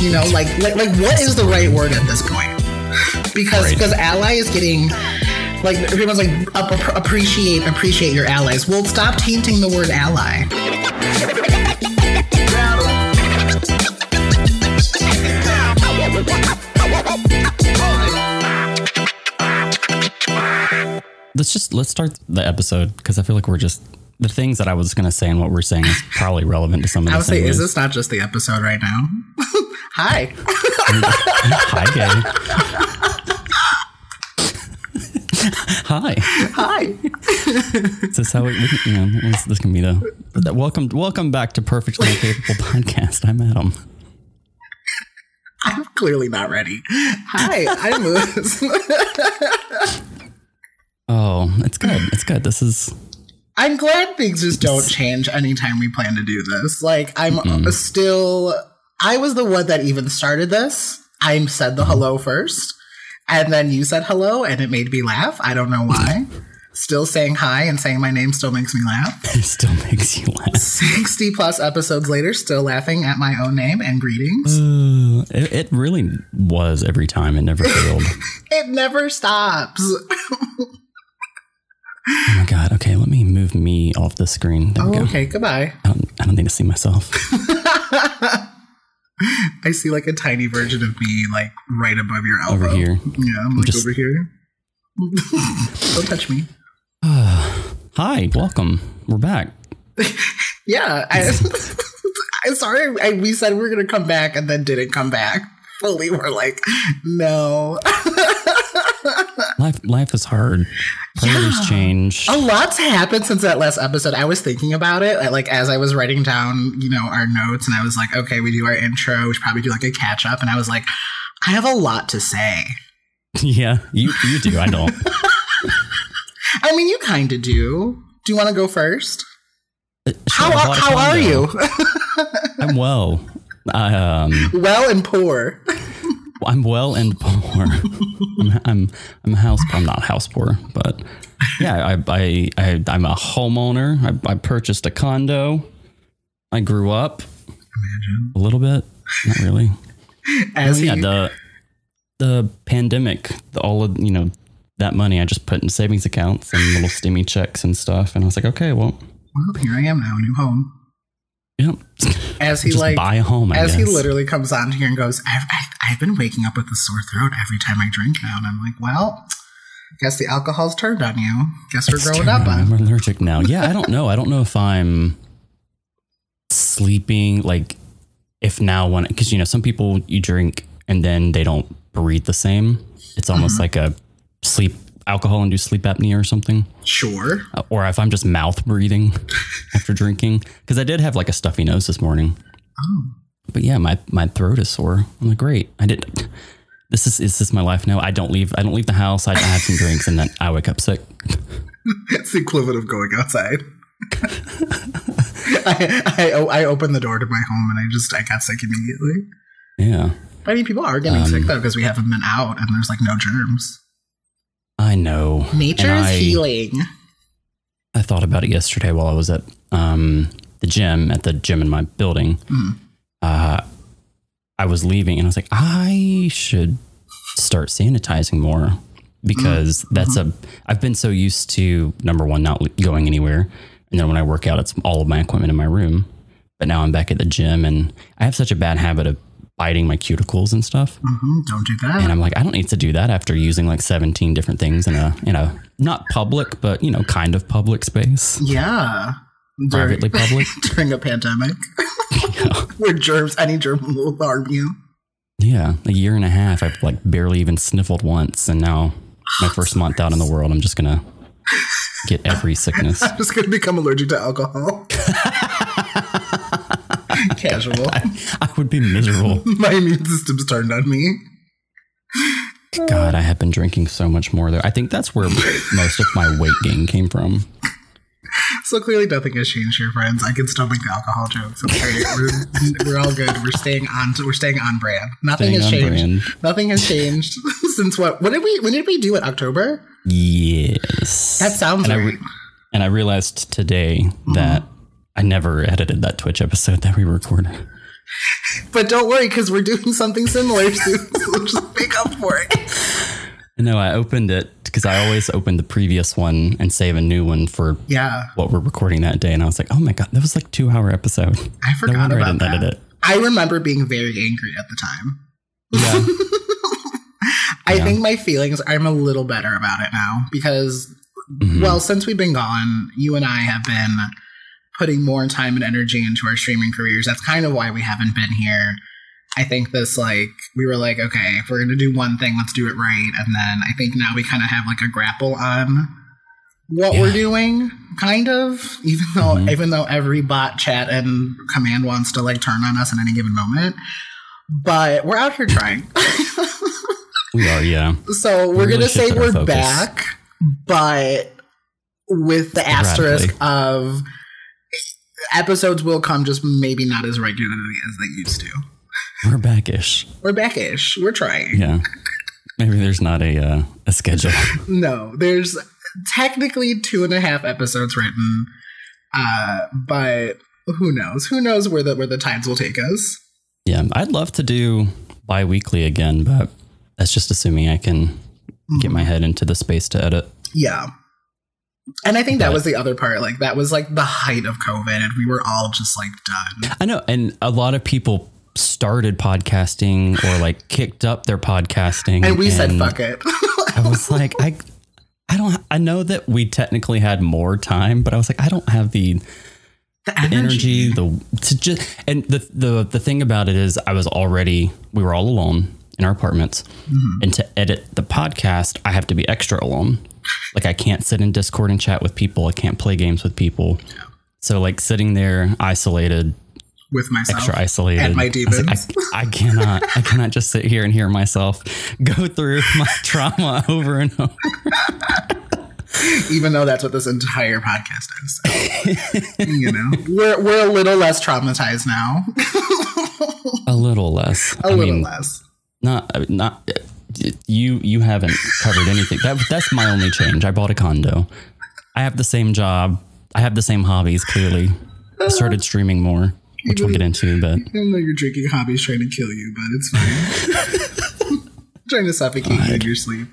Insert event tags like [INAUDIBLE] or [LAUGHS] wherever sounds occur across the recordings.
You know, like like like what is the right word at this point? Because Right. because ally is getting like everyone's like up, appreciate appreciate your allies. Well, stop tainting the word ally. Let's just let's start the episode because I feel like we're just the things that I was gonna say and what we're saying is probably relevant to some of the. Things. I would say, is this not just the episode right now? [LAUGHS] Hi. [LAUGHS] Hi, gay. Hi. Hi. Is this how we, we you know, this, this can be the, the welcome welcome back to Perfectly Capable Podcast. I'm Adam. I'm clearly not ready. Hi, I'm Liz. [LAUGHS] Oh, it's good. It's good. This is I'm glad things just don't change anytime we plan to do this. Like, I'm still. I was the one that even started this. I said the hello first, and then you said hello, and it made me laugh. I don't know why. [LAUGHS] still saying hi and saying my name still makes me laugh. [LAUGHS] it still makes you laugh. 60 plus episodes later, still laughing at my own name and greetings. Uh, it, it really was every time. It never [LAUGHS] failed. It never stops. Oh my god. Okay, let me move me off the screen. There we Oh, go. okay, goodbye. I don't, I don't need to see myself. [LAUGHS] [LAUGHS] I see like a tiny version of me, like right above your elbow. Over here. Yeah, I'm like Just- over here. [LAUGHS] Don't touch me. [SIGHS] Hi, welcome. We're back. Yeah, I, I'm sorry. I, we said we were gonna come back and then didn't come back. Fully, we're like, no. Life life is hard. Priorities Yeah. change. A lot's happened since that last episode. I was thinking about it, like as I was writing down, you know, our notes, and I was like, okay, we do our intro. We should probably do like a catch up. And I was like, I have a lot to say. [LAUGHS] yeah, you you do. I don't. [LAUGHS] I mean, you kind of do. Do you want to go first? Sure, How how are you? I'm well. I, um, well and poor. I'm well and poor. I'm, I'm I'm house. I'm not house poor, but yeah, I I, I I'm a homeowner. I, I purchased a condo. I grew up Imagine a little bit, not really. [LAUGHS] as Oh, yeah, he, the the pandemic, the, all of you know that money I just put in savings accounts and little stimmy checks and stuff, and I was like, okay, well, well, here I am now, new home. Yeah, As he just like, buy a home. I as he literally comes on here and goes, I've, I've, I've been waking up with a sore throat every time I drink now, and I'm like, well, guess the alcohol's turned on you. Guess we're growing up I'm allergic now. Yeah, I don't know. I don't know if I'm sleeping like if now when because you know some people you drink and then they don't breathe the same. It's almost Uh-huh. like a sleep alcohol induced sleep apnea or something. Sure. Uh, Or if I'm just mouth breathing [LAUGHS] after drinking because I did have like a stuffy nose this morning. Oh. But yeah, my my throat is sore. I'm like, great. I did. This is is this my life now? I don't leave. I don't leave the house. I, I have some drinks and then I wake up sick. [LAUGHS] It's the equivalent of going outside. [LAUGHS] I, I, I opened the door to my home and I just I got sick immediately. Yeah, I mean, people are getting sick though because we haven't been out and there's like no germs. I know. Nature And is I- healing. I thought about it yesterday while I was at um, the gym at the gym in my building. Mm. Uh, I was leaving and I was like, I should start sanitizing more because that's a. I've been so used to number one not going anywhere, and then when I work out, it's all of my equipment in my room. But now I'm back at the gym and I have such a bad habit of biting my cuticles and stuff. hmm Don't do that. And I'm like, I don't need to do that after using like 17 different things in a in a not public, but you know, kind of public space. yeah. During, Privately public. [LAUGHS] during a pandemic [LAUGHS] where germs, any germ will harm you. Yeah. A year and a half, I've like barely even sniffled once. And now my first month out in the world, I'm just gonna get every sickness. [LAUGHS] I'm just going to become allergic to alcohol. [LAUGHS] Casual. I would be miserable. [LAUGHS] My immune system's turned on me. God, I have been drinking so much more though. I think that's where most of my weight gain came from. So clearly, nothing has changed here, friends. I can still make the alcohol jokes. Okay, [LAUGHS] we're, we're all good. We're staying on. We're staying on brand. Nothing Staying has changed. brand. Nothing has changed since what? When did we? When did we do it? October. Yes. That sounds and I right. re- and I realized today that I never edited that Twitch episode that we recorded. But don't worry, because we're doing something similar soon. [LAUGHS] so just make up for it. No, I opened it because I always open the previous one and save a new one for Yeah, what we're recording that day. And I was like, oh my God, that was like two hour episode. I forgot no wonder I about didn't that. edit it. I remember being very angry at the time. Yeah. [LAUGHS] I Yeah. think my feelings, I'm a little better about it now because, Mhm. well, since we've been gone, you and I have been putting more time and energy into our streaming careers. That's kind of why we haven't been here. I think this, like, we were like, okay, if we're going to do one thing, let's do it right. And then I think now we kind of have like a grapple on what we're doing, kind of, even though, Mhm. even though every bot chat and command wants to like turn on us at any given moment. But we're out here trying. [LAUGHS] we are, yeah. So we're really gonna say we're focus. back, but with the asterisk of episodes will come, just maybe not as regularly as they used to. We're backish. We're backish. We're trying. Yeah. Maybe there's not a uh, a schedule. [LAUGHS] No, there's technically two and a half episodes written, uh, but who knows? Who knows where the where the tides will take us? Yeah, I'd love to do bi-weekly again, but that's just assuming I can get my head into the space to edit. Yeah. And I think that But- was the other part. Like that was like the height of COVID, and we were all just like done. I know, and a lot of people started podcasting or like [LAUGHS] kicked up their podcasting, And we said, "Fuck it." [LAUGHS] I was like, I, I don't. I know that we technically had more time, but I was like, I don't have the the energy, the to just and the the the thing about it is, I was already we were all alone in our apartments, mm-hmm. and to edit the podcast, I have to be extra alone. Like I can't sit in Discord and chat with people. I can't play games with people. So like sitting there isolated, with myself. extra isolated. And my I, was like, I, [LAUGHS] I cannot, I cannot just sit here and hear myself [LAUGHS] go through my [LAUGHS] trauma over and over. even though that's what this entire podcast is. So, you know, we're we're a little less traumatized now, A little less. a I little mean, less. Not not you. You haven't covered anything. That that's my only change. I bought a condo. I have the same job. I have the same hobbies. Clearly, I started streaming more, which we'll get into. But I know your drinking hobby's trying to kill you, but it's fine. [LAUGHS] trying to suffocate you in your sleep.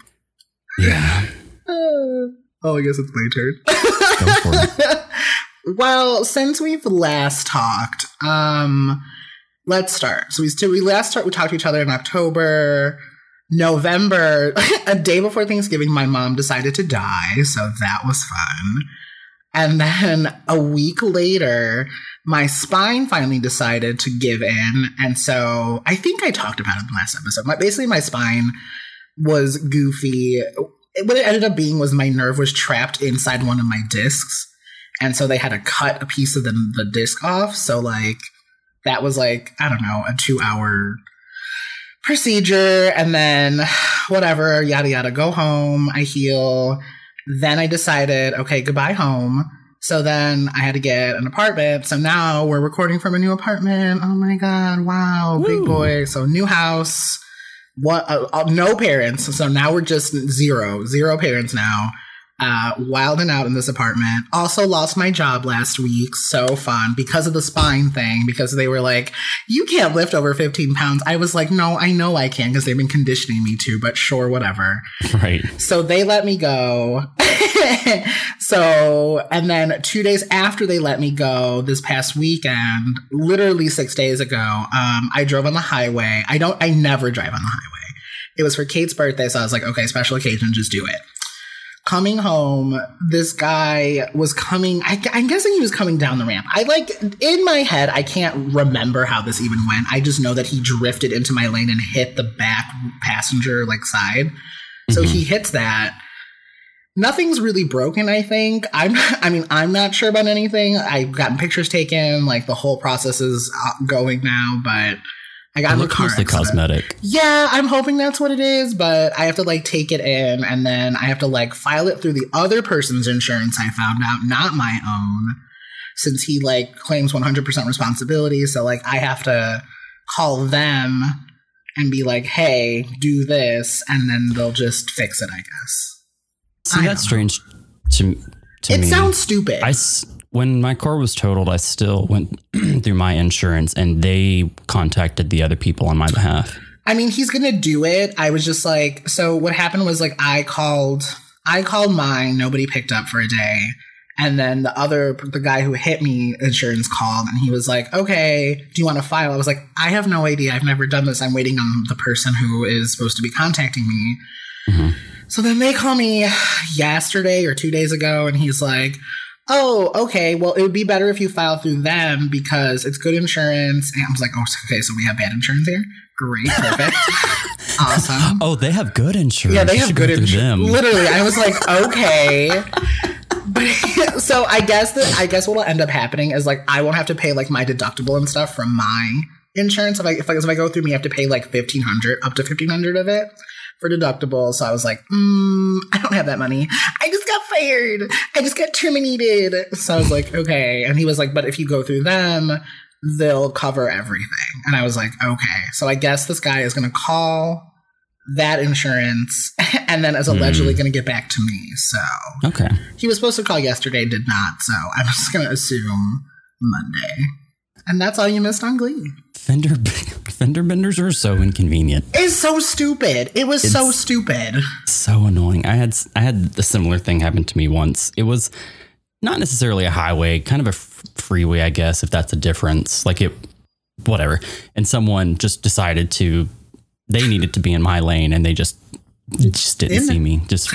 yeah, Uh, oh, I guess it's my turn. go for it. [LAUGHS] Well, since we've last talked, um, let's start. So we we last start we talked to each other in October, November, [LAUGHS] a day before Thanksgiving. My mom decided to die, so that was fun. And then a week later, my spine finally decided to give in, and so I think I talked about it in the last episode. My, basically, my spine was goofy. What it ended up being was my nerve was trapped inside one of my discs and so they had to cut a piece of the, the disc off so like that was like i don't know a two hour procedure and then [SIGHS] whatever yada yada go home i heal. Then i decided okay goodbye home. So then i had to get an apartment. So now we're recording from a new apartment. Oh my god wow big boy. So new house. What uh, uh, no parents. So now we're just zero zero parents now uh, wilding out in this apartment. Also lost my job last week. So fun because of the spine thing. Because they were like, "You can't lift over 15 pounds." I was like, "No, I know I can," because they've been conditioning me to. But sure, whatever. Right. So they let me go. [LAUGHS] so, and then two days after they let me go, this past weekend, literally six days ago, um, I drove on the highway. I don't, I never drive on the highway. It was for Kate's birthday, so I was like, okay, special occasion, just do it. Coming home, this guy was coming. I, I'm guessing he was coming down the ramp. I like in my head, I can't remember how this even went. I just know that he drifted into my lane and hit the back passenger like side. So Mhm. he hits that. Nothing's really broken, I think. I'm [LAUGHS] I mean, I'm not sure about anything. I've gotten pictures taken, like the whole process is uh, going now, but I got It in car mostly cosmetic. Yeah, I'm hoping that's what it is, but I have to like take it in and then I have to like file it through the other person's insurance I found out, not my own, since he like claims 100% responsibility. So like I have to call them and be like, hey, do this, and then they'll just fix it, I guess. See, I that's strange to to it me. sounds stupid. I s- when my car was totaled, I still went [CLEARS THROAT] through my insurance and they contacted the other people on my behalf. I mean, he's gonna do it. I was just like, so what happened was like I called, I called mine. Nobody picked up for a day, and then the other, the guy who hit me, insurance called, and he was like, okay, do you want to file? I was like, I have no idea. I've never done this. I'm waiting on the person who is supposed to be contacting me. Mhm. So then they call me yesterday or two days ago, and he's like, oh, okay, well, it would be better if you file through them because it's good insurance. And I was like, oh, okay, so we have bad insurance here? Great, perfect. [LAUGHS] awesome. Oh, they have good insurance. Yeah, they have good insurance. Literally, I was like, okay. But [LAUGHS] so I guess that I guess what will end up happening is like I won't have to pay like my deductible and stuff from my insurance. If I if I, if I go through me, I have to pay like fifteen hundred up to fifteen hundred of it for deductible. So I was like, mm, I don't have that money. I just got fired. I just got terminated. So I was like, okay. And he was like, but if you go through them, they'll cover everything. And I was like, okay. So I guess this guy is going to call that insurance [LAUGHS] and then is allegedly going to get back to me. So Okay. he was supposed to call yesterday, did not. So I'm just [LAUGHS] going to assume Monday. And that's all you missed on Glee. Fender fender benders are so inconvenient. It's so stupid. It was so stupid. So annoying. I had I had a similar thing happen to me once. It was not necessarily a highway, kind of a f- freeway, I guess, if that's a difference. Like it, whatever. And someone just decided to, they needed to be in my lane, and they just just didn't In- see me. Just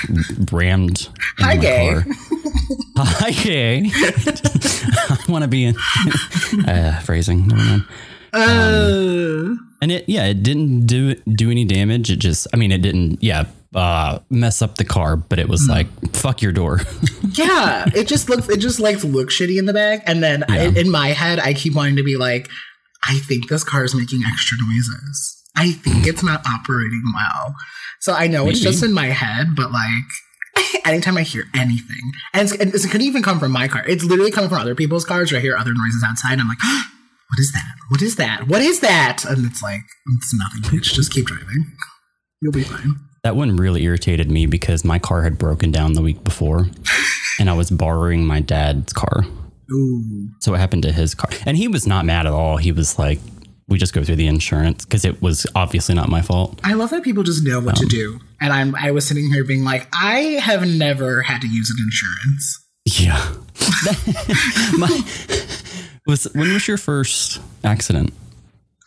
rammed. Hi, my gay. car. [LAUGHS] Hi, gay. [LAUGHS] I want to be in. [LAUGHS] uh, phrasing. Never mind. Uh, And it, yeah, it didn't do do any damage. It just, I mean, it didn't, yeah, uh, mess up the car, but it was like, fuck your door. [LAUGHS] yeah, it just looks. It just like looks shitty in the back. And then I, in my head, I keep wanting to be like, I think this car is making extra noises. I think it's not operating well. So I know it's just in my head, but like [LAUGHS] anytime I hear anything, and, it's, and it could even come from my car. It's literally coming from other people's cars. Or I hear other noises outside. I'm like, [GASPS] what is that? What is that? What is that? And it's like, it's nothing, bitch. Just keep driving. You'll be fine. that one really irritated me because my car had broken down the week before and I was borrowing my dad's car. Ooh. So it happened to his car. And he was not mad at all. He was like, we just go through the insurance because it was obviously not my fault. I love that people just know what to um, do. And I'm I was sitting here being like, I have never had to use an insurance. Yeah. [LAUGHS] [LAUGHS] my, was when was your first accident?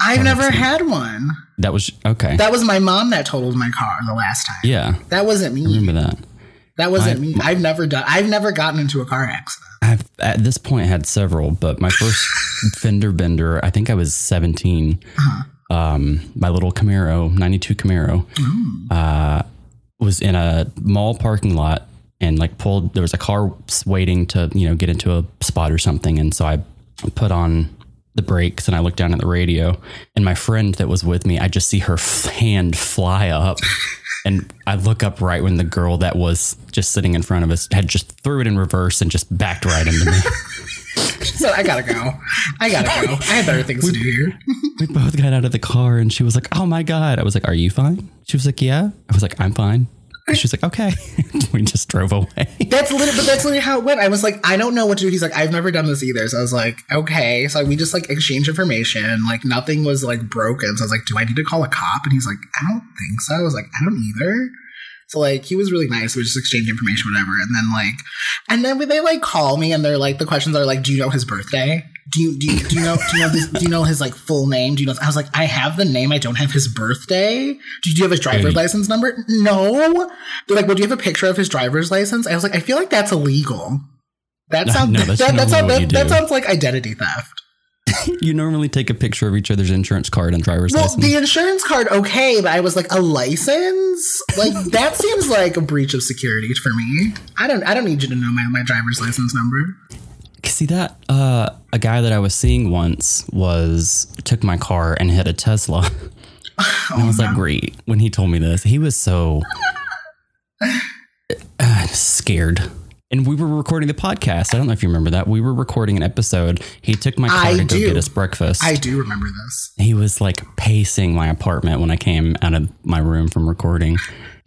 I've never had one. That was okay. That was my mom that totaled my car the last time. yeah. That wasn't me. Remember that. That wasn't me. I've never done I've never gotten into a car accident. I've at this point had several, but my first [LAUGHS] fender bender, I think I was 17. Um, my little Camaro, 92 Camaro, uh, was in a mall parking lot and like pulled, there was a car waiting to, you know, get into a spot or something. And so I put on the brakes and I look down at the radio and my friend that was with me, I just see her f- [LAUGHS] hand fly up. And I look up right when the girl that was just sitting in front of us had just threw it in reverse and just backed right into me. [LAUGHS] So I gotta go. I gotta go. I have better things to do here. [LAUGHS] we both got out of the car and she was like, Oh my God. I was like, Are you fine? She was like, Yeah. I was like, I'm fine. And she like, Okay. [LAUGHS] we just drove away. That's literally, but that's literally how it went. I was like, I don't know what to do. He's like, I've never done this either. So I was like, okay. So we just like exchange information. Like nothing was like broken. So I was like, do I need to call a cop? And he's like, I don't think so. I was like, I don't either. So like he was really nice. We just exchanged information, whatever. And then like, and then they like call me and they're like, the questions are like, do you know his birthday? Do you do you, do you know do you know his, do you know his like full name? Do you know? I was like, I have the name. I don't have his birthday. Do you, do you have his driver's license number? No. They're like, well, do you have a picture of his driver's license? I was like, I feel like that's illegal. That [LAUGHS] sounds no, that, that's that, sounds that, that sounds like identity theft. [LAUGHS] you normally take a picture of each other's insurance card and driver's Well, license. Well, the insurance card, okay, but I was like, a license? Like [LAUGHS] that seems like a breach of security for me. I don't I don't need you to know my, my driver's license number. See that uh, a guy that I was seeing once was took my car and hit a Tesla. [LAUGHS] And I was like, great. When he told me this, he was so uh, scared. And we were recording the podcast. I don't know if you remember that. We were recording an episode. He took my car I to go get us breakfast. I do remember this. he was like pacing my apartment when I came out of my room from recording.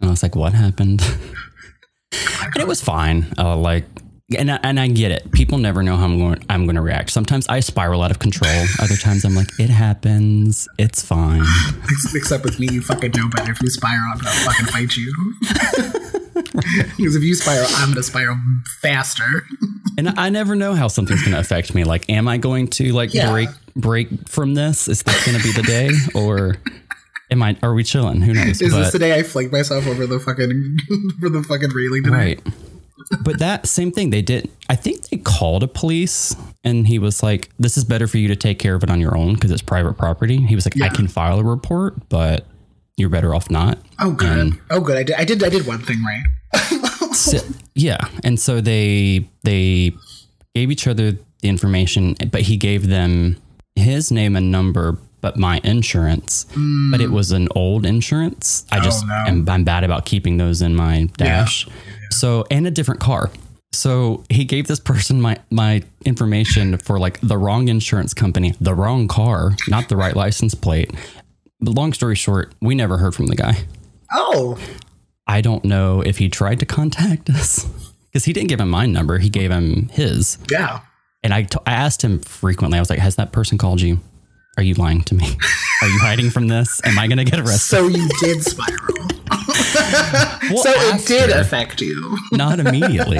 And I was like, what happened? [LAUGHS] and it was fine. Uh, like, and I, and I get it. People never know how I'm going. I'm going to react. Sometimes I spiral out of control. [LAUGHS] Other times I'm like, it happens. It's fine. Ex- Except with me, you fucking know better. If you spiral, I'm gonna fucking fight you. [LAUGHS] because if you spiral, I'm gonna spiral faster. And I never know how something's going to affect me. Like, am I going to like Yeah. break break from this? Is this going to be the day, or am I? Are we chilling? Who knows? Is this But- the day I flick myself over the fucking [LAUGHS] over the fucking railing tonight? Right. But that same thing they did. I think they called a police and he was like, "This is better for you to take care of it on your own because it's private property." He was like, "I can file a report, but you're better off not." Oh good. oh good. I did. I did. I did one thing right. [LAUGHS] So- yeah, and so they they gave each other the information, but he gave them his name and number, but my insurance. But it mm. was an old insurance. I oh, just no. am I'm bad about keeping those in my dash. So and a different car. So he gave this person my my information for like the wrong insurance company, the wrong car, not the right license plate. But long story short, we never heard from the guy. Oh, I don't know if he tried to contact [LAUGHS] us because he didn't give him my number. He gave him his. yeah. And I, t- I asked him frequently, I was like, Has that person called you? Are you lying to me? [LAUGHS] Are you hiding from this? Am I going to get arrested? So you did spiral. [LAUGHS] Well, so it did affect you. Not immediately,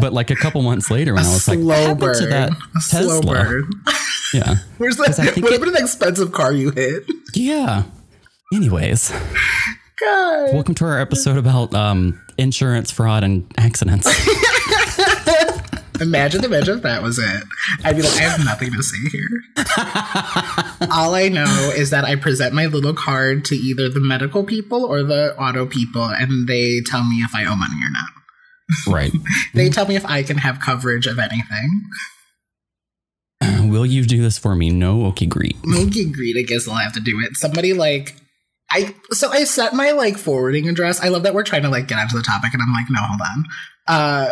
but like a couple months later when I was like, slow What happened burn. to that A slow Tesla? burn. [LAUGHS] Yeah. Where's that? think What it- an expensive car you hit. Yeah. Anyways, God. welcome to our episode about um, insurance fraud and accidents. Imagine, imagine if that was it. I'd be like, I have nothing to say here. All I know is that I present my little card to either the medical people or the auto people, and they tell me if I owe money or not. right. [LAUGHS] They tell me if I can have coverage of anything. Will you do this for me? No, okay, great. Mookie greed, I guess I'll have to do it. Somebody like I so I set my like forwarding address. I love that we're trying to like get onto the topic, and I'm like, no, hold on. Uh,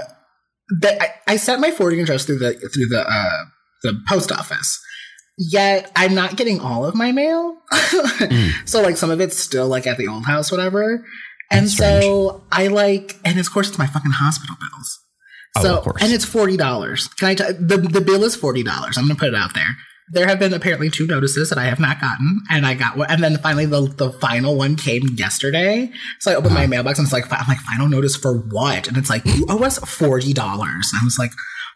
that I, I set my forwarding address through the through the uh the post office. Yet I'm not getting all of my mail. [LAUGHS] So like some of it's still like at the old house, whatever. And That's strange. so I like, and of course it's my fucking hospital bills. Oh, So of course. and it's forty dollars. Can I? T- the the bill is forty dollars. I'm gonna put it out there. There have been apparently two notices that I have not gotten, and I got one. And then finally, the the final one came yesterday. So I opened Uh-huh. my mailbox and it's like, I'm like, final notice for what? And it's like, you owe us forty dollars. I was like,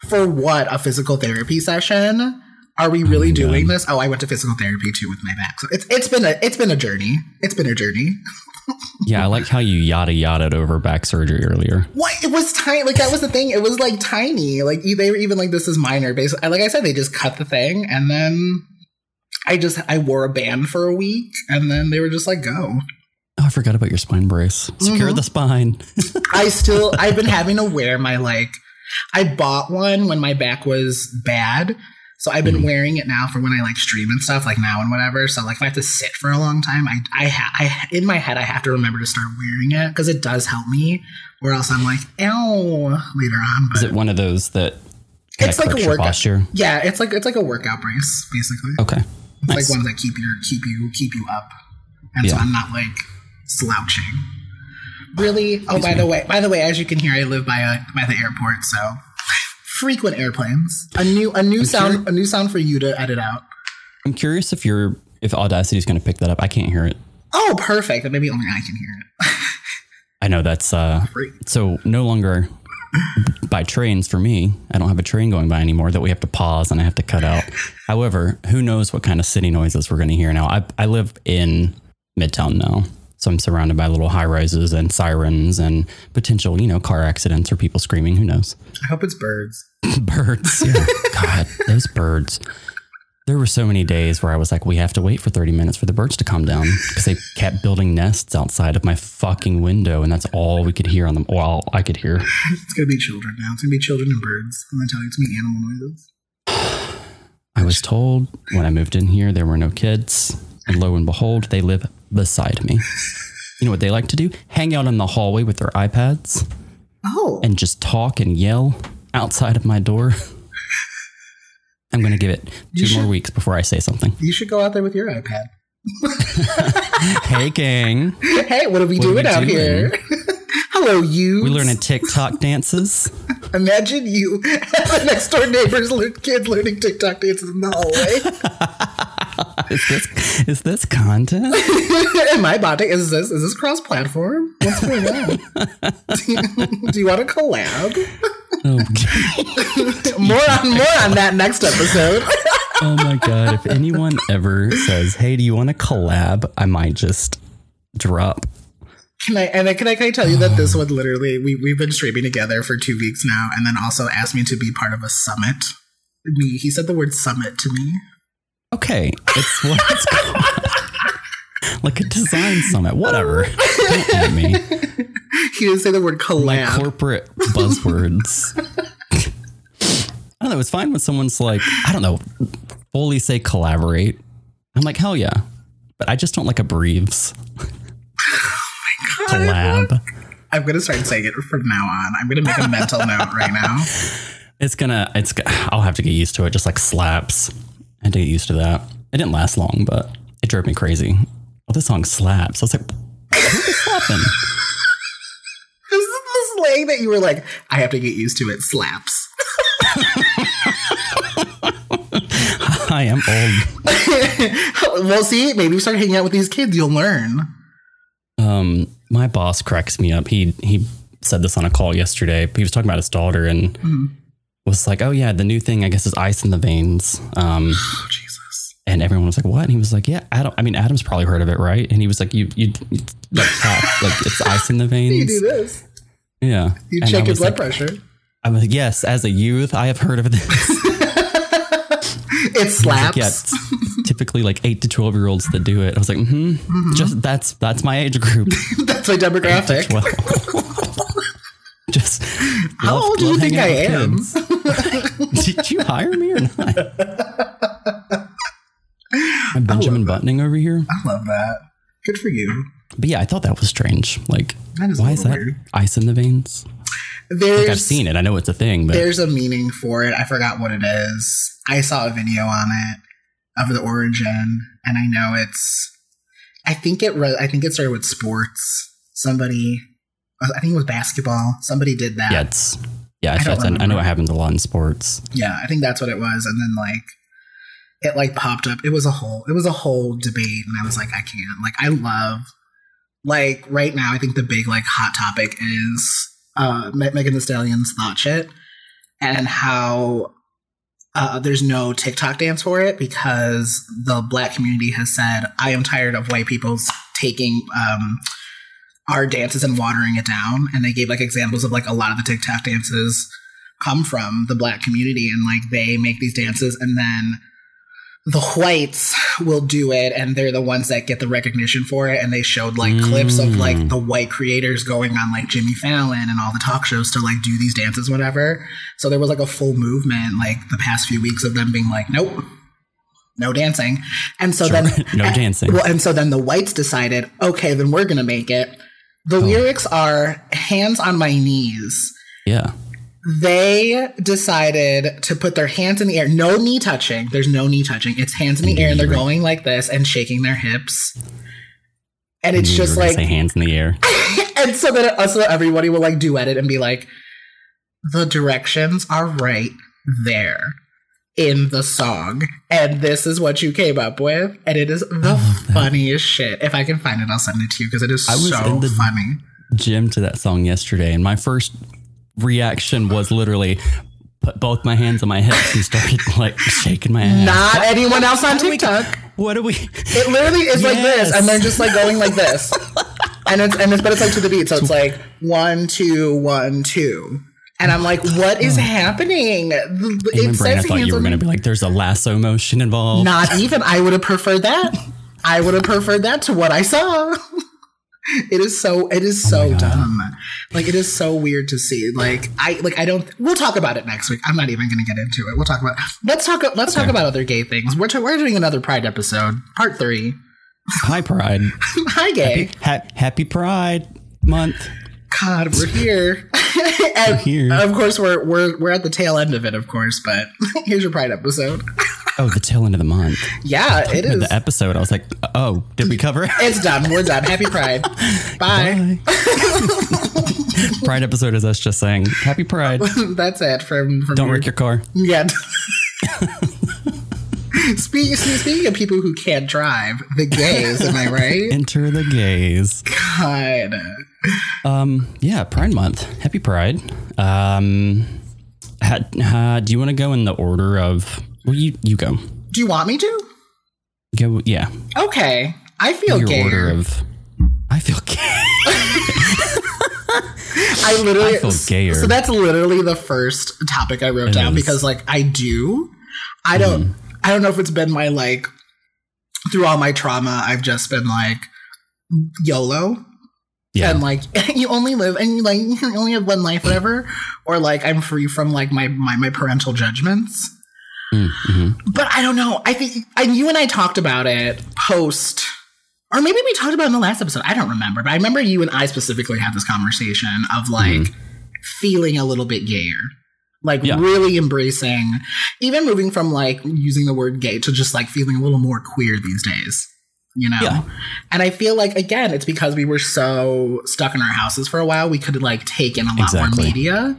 for what? A physical therapy session? Are we really my doing this? Oh, I went to physical therapy too with my back. So it's it's been a it's been a journey. It's been a journey. [LAUGHS] Yeah, I like how you yada yada over back surgery earlier. What? It was tiny. Like that was the thing. It was like tiny. Like they were even like this is minor. Basically, like I said, they just cut the thing, and then I just I wore a band for a week, and then they were just like go. Oh, I forgot about your spine brace. Secure Mhm. the spine. [LAUGHS] I still I've been having to wear my like I bought one when my back was bad. So I've been Mhm. wearing it now for when I like stream and stuff, like now and whatever. So like if I have to sit for a long time, I I, ha- I in my head I have to remember to start wearing it because it does help me. Or else I'm like, ow, later on. But Is it one of those that It's like a workout. posture? Yeah, it's like it's like a workout brace, basically. Okay. It's Nice. like ones that keep your keep you keep you up, and so I'm not like slouching. Really? Oh, by the way, by the way, as you can hear, I live by a by the airport, so frequent airplanes. A new a new sound a new sound for you to edit out. I'm curious if you're if Audacity is going to pick that up. I can't hear it. Oh, perfect. Maybe only I can hear it. [LAUGHS] I know that's uh Great. so no longer by trains for me. I don't have a train going by anymore that we have to pause and I have to cut out. [LAUGHS] However, who knows what kind of city noises we're going to hear now. I I live in Midtown now. So I'm surrounded by little high rises and sirens and potential, you know, car accidents or people screaming. Who knows? I hope it's birds. [LAUGHS] birds. Yeah. God, those birds. There were so many days where I was like, we have to wait for 30 minutes for the birds to come down because they kept building nests outside of my fucking window. And that's all we could hear on them. Well, I could hear. It's gonna be children now. It's gonna be children and birds. I'm gonna tell you it's gonna be animal noises. I was told when I moved in here, there were no kids. And lo and behold, they live beside me. You know what they like to do? Hang out in the hallway with their iPads Oh, and just talk and yell outside of my door. I'm going to give it two more weeks before I say something. you should go out there with your iPad. [LAUGHS] [LAUGHS] hey, gang. Hey, what are we What are doing we out doing? here? [LAUGHS] Hello, you. We learning TikTok dances. Imagine you the next door neighbor's kid learning TikTok dances in the hallway. is this is this content? Am I botting? Is this is this cross platform? What's going on? do, you, do you want to collab? Oh, [LAUGHS] More on more on that next episode. [LAUGHS] oh my god! If anyone ever says, "Hey, do you want to collab?" I might just drop. Can I and I, can I can I tell you that this one literally we we've been streaming together for two weeks now, and then also asked me to be part of a summit. Me, he said the word summit to me. Okay, it's what it's called. Like a design summit, whatever. Don't at me. [LAUGHS] He didn't say the word collab. Corporate buzzwords. I don't know. It's fine when someone's like, I don't know, fully say collaborate. I'm like, hell yeah. But I just don't like a breathes. [LAUGHS] Oh collab. I'm gonna start saying it from now on. I'm gonna make a mental [LAUGHS] note right now. It's gonna, it's, I'll have to get used to it. Just like slaps. I had to get used to that. It didn't last long, but it drove me crazy. This song slaps. I was like, what [LAUGHS] is slapping? This is the slang that you were like, I have to get used to it. Slaps. [LAUGHS] I am old. [LAUGHS] well, see, maybe you start hanging out with these kids, you'll learn. Um, my boss cracks me up. He he said this on a call yesterday. He was talking about his daughter and was like, "Oh yeah, the new thing I guess is ice in the veins." Um, [SIGHS] Oh. And everyone was like, "What?" And he was like, "Yeah, Adam. I mean, Adam's probably heard of it, right?" And he was like, "You you, like tap like it's ice in the [LAUGHS] veins. You do this. Yeah, You And check your blood like, pressure. I was like, "Yes, as a youth, I have heard of this." [LAUGHS] It slaps. yeah, it's typically like eight to twelve year olds that do it. I was like, mm-hmm, "Just that's that's my age group." [LAUGHS] That's my demographic. Just How love- old do you think I am? Did you hire me or not? Benjamin Buttoning over here. I love that. Good for you. But yeah, I thought that was strange. Like, is why is that weird. ice in the veins? There's Like, I've seen it. I know it's a thing, but there's a meaning for it. I forgot what it is. I saw a video on it of the origin, and I know it's. I think it. Re- I think it started with sports. Somebody, I think it was basketball. Somebody did that. yeah, it's yeah. I I, I know it happens a lot in sports. Yeah, I think that's what it was. And then like it like popped up. It was a whole it was a whole debate and I was like, I can't. Like I love like right now I think the big like hot topic is uh Me- Megan Thee Stallion's Thot Shit and how uh, there's no TikTok dance for it because the black community has said, I am tired of white people taking um, our dances and watering it down. And they gave like examples of like a lot of the TikTok dances come from the black community and like they make these dances and then the whites will do it and they're the ones that get the recognition for it and they showed like clips of like Mm. the white creators going on like Jimmy Fallon and all the talk shows to like do these dances whatever so there was like a full movement like the past few weeks of them being like nope no dancing and so then [LAUGHS] no dancing. well, and so then the whites decided, okay, then we're gonna make it. The Oh. lyrics are hands on my knees. Yeah. They decided to put their hands in the air. No knee touching. There's no knee touching. It's hands in the air and they're going like this and shaking their hips. And it's just like say hands in the air. [LAUGHS] and so then uh, also everybody will like duet it and be like, the directions are right there in the song, and this is what you came up with, and it is the funniest shit. If I can find it, I'll send it to you because it is I was so in the- funny. Gym to that song yesterday, and my first reaction was literally put both my hands on my hips and started [LAUGHS] like shaking my ass. Not anyone else on TikTok. What do we? It literally is like this, and they're just like going like this, [LAUGHS] and it's and it's but it's like to the beat, so it's like one two one two. And I'm like, what is oh. happening? The- In It brain, I says thought you were going to be like, "There's a lasso motion involved." Not even. I would have preferred that. I would have preferred that to what I saw. [LAUGHS] It is so. It is oh so Oh God. dumb. Like it is so weird to see. Like I. Like I don't. We'll talk about it next week. I'm not even going to get into it. We'll talk about. Let's talk. Let's talk about other gay things. We're we're doing another Pride episode, part three. Hi, Pride. [LAUGHS] Hi, gay. Ha- happy Pride Month. God, we're here. [LAUGHS] and here. Of course, we're we're we're at the tail end of it, of course. But [LAUGHS] here's your Pride episode. Oh, the tail end of the month. Yeah, it is. The episode. I was like, oh, did we cover it? It's done. We're done. Happy Pride. [LAUGHS] Bye. [LAUGHS] Pride episode is us just saying Happy Pride. [LAUGHS] That's it. From, from Don't your- wreck your car. Yeah. speaking, speaking of people who can't drive, the gays, am I right? Enter the gays. God. Um, yeah, Pride Month. Happy Pride. Um, ha, ha, do you want to go in the order of? Well, you you go. Do you want me to? Go. Yeah. Okay. I feel Your gay. order of. I feel gay. [LAUGHS] I literally I feel gayer. So that's literally the first topic I wrote It down is. because like I do. I don't Mm-hmm. I don't know if it's been my like through all my trauma, I've just been like YOLO. Yeah. And like [LAUGHS] you only live and you like you only have one life, whatever. Or like I'm free from like my my, my parental judgments. Mm-hmm. But I don't know. I think and you and I talked about it post or maybe we talked about it in the last episode. I don't remember. But I remember you and I specifically had this conversation of like feeling a little bit gayer. Like Yeah. really embracing even moving from like using the word gay to just like feeling a little more queer these days. You know? Yeah. And I feel like again, it's because we were so stuck in our houses for a while, we could like take in a lot more media.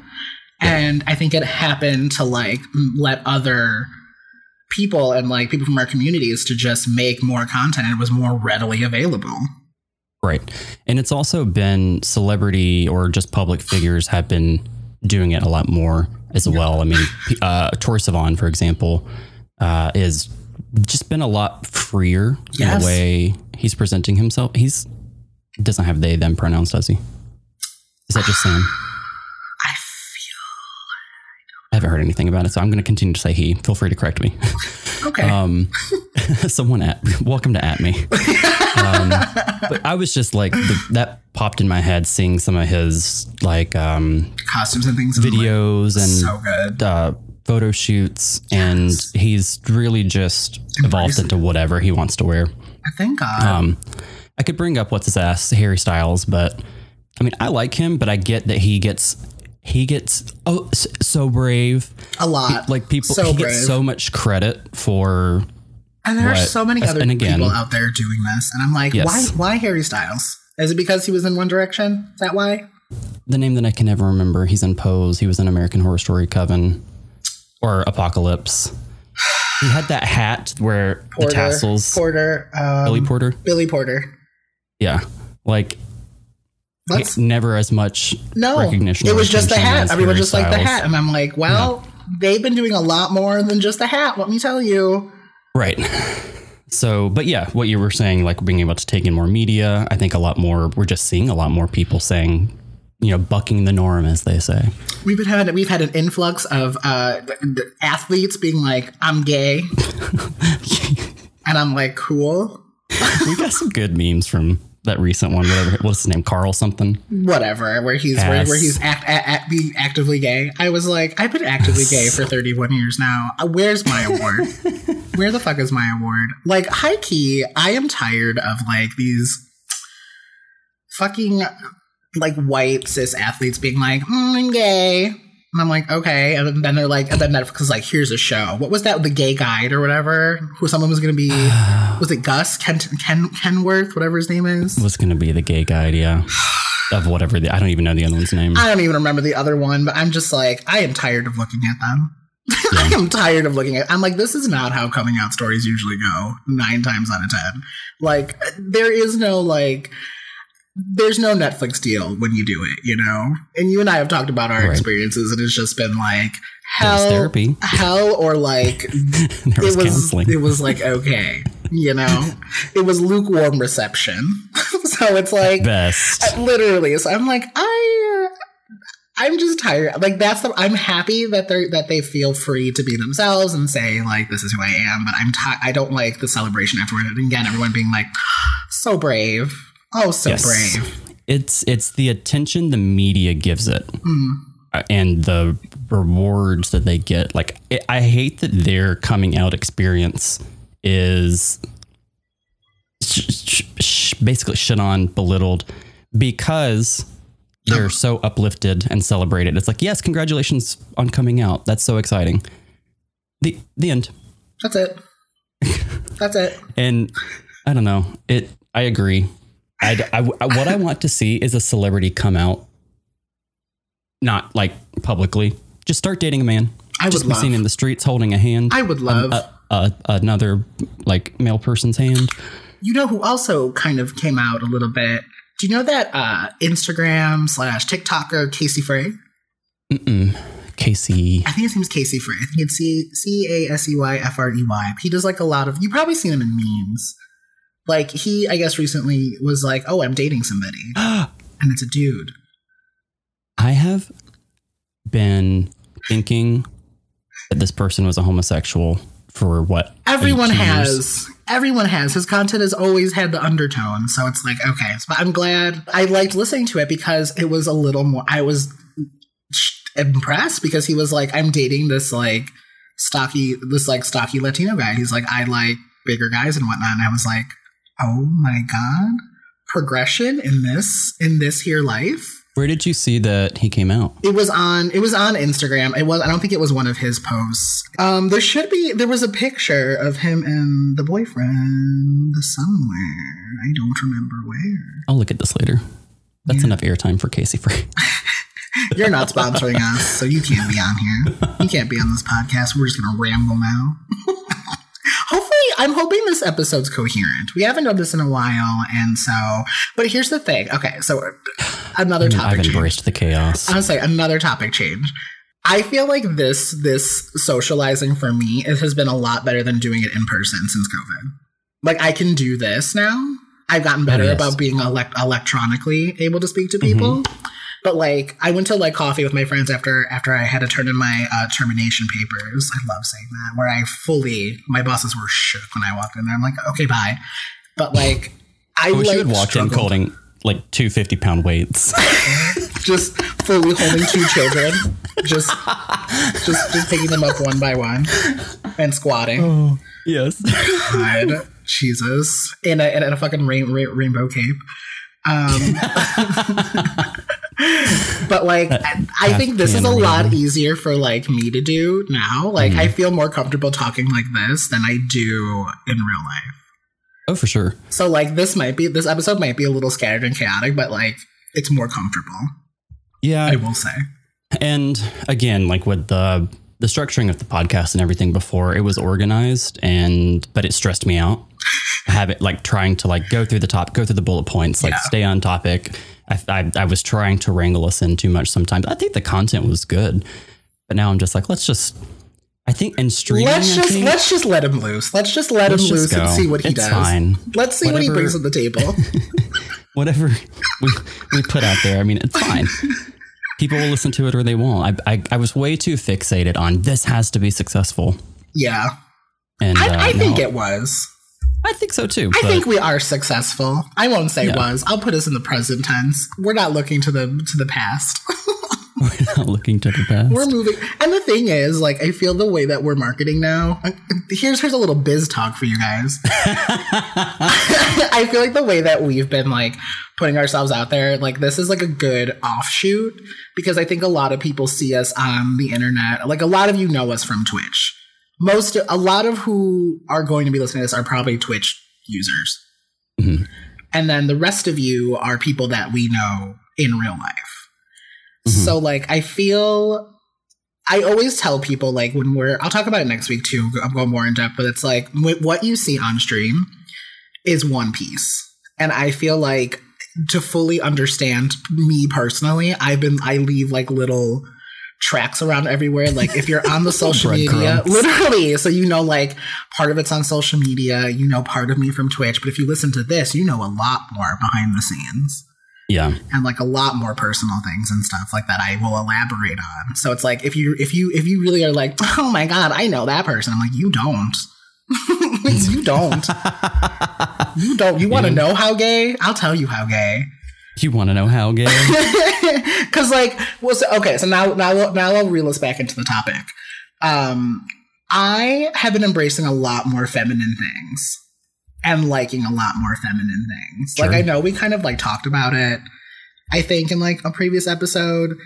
And I think it happened to like let other people and like people from our communities to just make more content and it was more readily available. Right. And it's also been celebrity or just public figures have been doing it a lot more as well. I mean, uh, Troye Sivan, for example, uh, is just been a lot freer in the way he's presenting himself. He's doesn't have they them pronouns, does he? Is that just Sam? I haven't heard anything about it, so I'm going to continue to say he. Feel free to correct me. okay. Um, [LAUGHS] someone at welcome to at me. Um, but I was just like the, that popped in my head seeing some of his like um, Costumes and things. videos and so good. uh, photo shoots, and he's really just evolved Embrace it. into whatever he wants to wear. I think. Um, I could bring up what's his ass, Harry Styles, but I mean, I like him, but I get that he gets he gets oh so brave. a lot. Like people, So he brave. gets so much credit for and there are so many other again- people out there doing this. And I'm like, Yes. why why Harry Styles? Is it because he was in One Direction? Is that why? the name that I can never remember. He's in Pose. He was in American Horror Story Coven or Apocalypse. He had that hat where Porter. the tassels. Porter. Um, Billy Porter. Billy Porter. Yeah, like Let's never as much no. recognition. It was just the hat. Everyone just liked the hat, and I'm like, well, they've been doing a lot more than just the hat. Let me tell you. Right. [LAUGHS] So, but yeah, what you were saying, like being able to take in more media, I think a lot more. We're just seeing a lot more people saying, you know, bucking the norm, as they say. We've been having we've had an influx of uh, th- th- athletes being like, "I'm gay," [LAUGHS] and I'm like, "Cool, we got some good memes from that recent one. Whatever, what's his name? Carl something. whatever." Where he's where, where he's act, act, act being actively gay. I was like, I've been actively gay for 31 years now. Uh, Where's my award? [LAUGHS] Where the fuck is my award? Like, high key, I am tired of like these fucking like white cis athletes being like, mm, I'm gay. And I'm like, okay. And then they're like, and then Netflix is like, here's a show. What was that? The Gay Guide or whatever? Who someone was going to be, [SIGHS] was it Gus? Ken, Ken, Kenworth, whatever his name is? Was going to be the gay guy, yeah. [SIGHS] Of whatever. The, I don't even know the other one's name. I don't even remember the other one, but I'm just like, I am tired of looking at them. [LAUGHS] I am tired of looking at. I'm like, this is not how coming out stories usually go. Nine times out of ten, like there is no like, there's no Netflix deal when you do it, you know. And you and I have talked about our Right. experiences, and it's just been like hell, therapy. hell, or like [LAUGHS] it was counseling. it was like okay, you know, [LAUGHS] it was lukewarm reception. [LAUGHS] so it's like Best. literally so i'm like i i'm just tired like that's the i'm happy that they're that they feel free to be themselves and say like this is who i am but i'm ti i don't like the celebration afterward and again everyone being like so brave oh so Yes. brave It's it's the attention the media gives it, uh, and the rewards that they get. Like I I hate that their coming out experience is sh- sh- sh- basically shit on, belittled, because they're so uplifted and celebrated. It's like, yes, congratulations on coming out. That's so exciting. The the end. That's it. [LAUGHS] That's it. And I don't know. It. I agree. I, I, what I want to see is a celebrity come out, not like publicly, just start dating a man. I would be love. seen in the streets holding a hand. I would love. a, a, another like male person's hand. you know who also kind of came out a little bit? Do you know that uh, Instagram slash TikToker Casey Frey? Mm-mm. Casey. I think his name's Casey Frey. I think it's C C A S E Y F R E Y. He does like a lot of. You probably seen him in memes. Like he, I guess, recently was like, "Oh, I'm dating somebody," [GASPS] and it's a dude. I have been thinking that this person was a homosexual for what Everyone 18 years? has. Everyone has. His content has always had the undertone, so it's like okay. But I'm glad I liked listening to it because it was a little more. I was impressed because he was like, "I'm dating this like stocky, this like stocky Latino guy." He's like, "I like bigger guys and whatnot," and I was like, "Oh my god, progression in this in this here life." Where did you see that he came out? It was on it was on Instagram. It was I don't think it was one of his posts. Um there should be there was a picture of him and the boyfriend somewhere. I don't remember where. I'll look at this later. That's enough airtime for Casey Frey. [LAUGHS] You're not sponsoring us, so you can't be on here. You can't be on this podcast. We're just gonna ramble now. [LAUGHS] I'm hoping this episode's coherent. We haven't done this in a while, and so. But here's the thing. Okay, so another topic. I've change. embraced the chaos. I another topic change. I feel like this this socializing for me it has been a lot better than doing it in person since COVID. Like I can do this now. I've gotten oh, better Oh, yes. about being elect- electronically able to speak to people. Mm-hmm. But like I went to like coffee with my friends after after I had to turn in my uh, termination papers. I love saying that. Where I fully my bosses were shook when I walked in there. I'm like, okay, bye. But like I, I wish like you had walked in holding like two 50 pound weights. [LAUGHS] just fully holding two children, just just just picking them up one by one and squatting. yes. God, Jesus, in a in a fucking rain, ra- rainbow cape. Um, [LAUGHS] but like, I, I think this is a lot easier for like me to do now. Like, I mm-hmm. feel more comfortable talking like this than I do in real life. Oh, for sure. So like, this might be this episode might be a little scattered and chaotic, but like, it's more comfortable. Yeah. I will say. And again, like with the the structuring of the podcast and everything before, it was organized and but it stressed me out. [LAUGHS] Have it like trying to like go through the top, go through the bullet points, like Yeah. stay on topic. I, I I was trying to wrangle us in too much sometimes. I think the content was good, but now I'm just like, let's just. I think in streaming, Let's just think- let's just let him loose. Let's just let Let's him just loose and see what he It's does. fine. Let's see what he brings to the table. [LAUGHS] [LAUGHS] whatever we we put out there. I mean, it's fine. People will listen to it or they won't. I, I I was way too fixated on this has to be successful, yeah, and uh, I, I think no, it was. I think so too. I but think we are successful. I won't say Yeah. was. I'll put us in the present tense. We're not looking to the to the past. [LAUGHS] we're not looking to the past. we're moving. And the thing is, like, I feel the way that we're marketing now. Here's here's a little biz talk for you guys. [LAUGHS] [LAUGHS] I feel like the way that we've been like putting ourselves out there, like this is like a good offshoot because I think a lot of people see us on the internet. Like a lot of you know us from Twitch. Most a lot of who are going to be listening to this are probably Twitch users. Mhm. And then the rest of you are people that we know in real life. So like I feel I always tell people like when we're I'll talk about it next week too. I'm going more in depth, but it's like what you see on stream is one piece. And I feel like to fully understand me personally, I've been I leave like little tracks around everywhere. Like if you're on the [LAUGHS] social media, Breadcrumbs. literally, so you know like part of it's on social media, you know part of me from Twitch, but if you listen to this, you know a lot more behind the scenes yeah, and like a lot more personal things and stuff like that I will elaborate on. So it's like if you if you if you really are like, [LAUGHS] oh my god, I know that person. I'm like, you don't. [LAUGHS] you don't. You don't. You want to know how gay? I'll tell you how gay. You want to know how gay? Because [LAUGHS] like, well, so, okay. So now now now I'll reel us back into the topic. Um, I have been embracing a lot more feminine things and liking a lot more feminine things. Like I know we kind of like talked about it. I think in like a previous episode,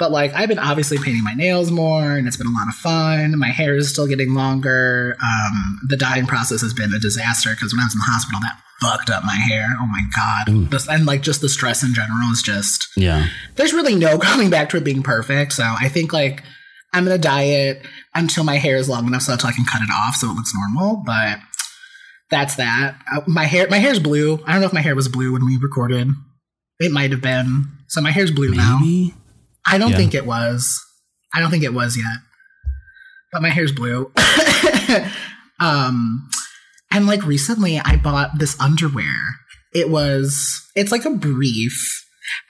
But like I've been obviously painting my nails more and it's been a lot of fun. My hair is still getting longer. Um, the dyeing process has been a disaster because when I was in the hospital, that fucked up my hair. Oh my god. This, and like just the stress in general is just Yeah. there's really no [LAUGHS] coming back to it being perfect. So I think like I'm gonna dye it until my hair is long enough so that I can cut it off so it looks normal. But that's that. Uh, my hair, my hair's blue. I don't know if my hair was blue when we recorded. It might have been. So my hair's blue now. I don't Yeah. think it was. I don't think it was yet. But my hair's blue. [LAUGHS] um and like recently I bought this underwear. It was it's like a brief.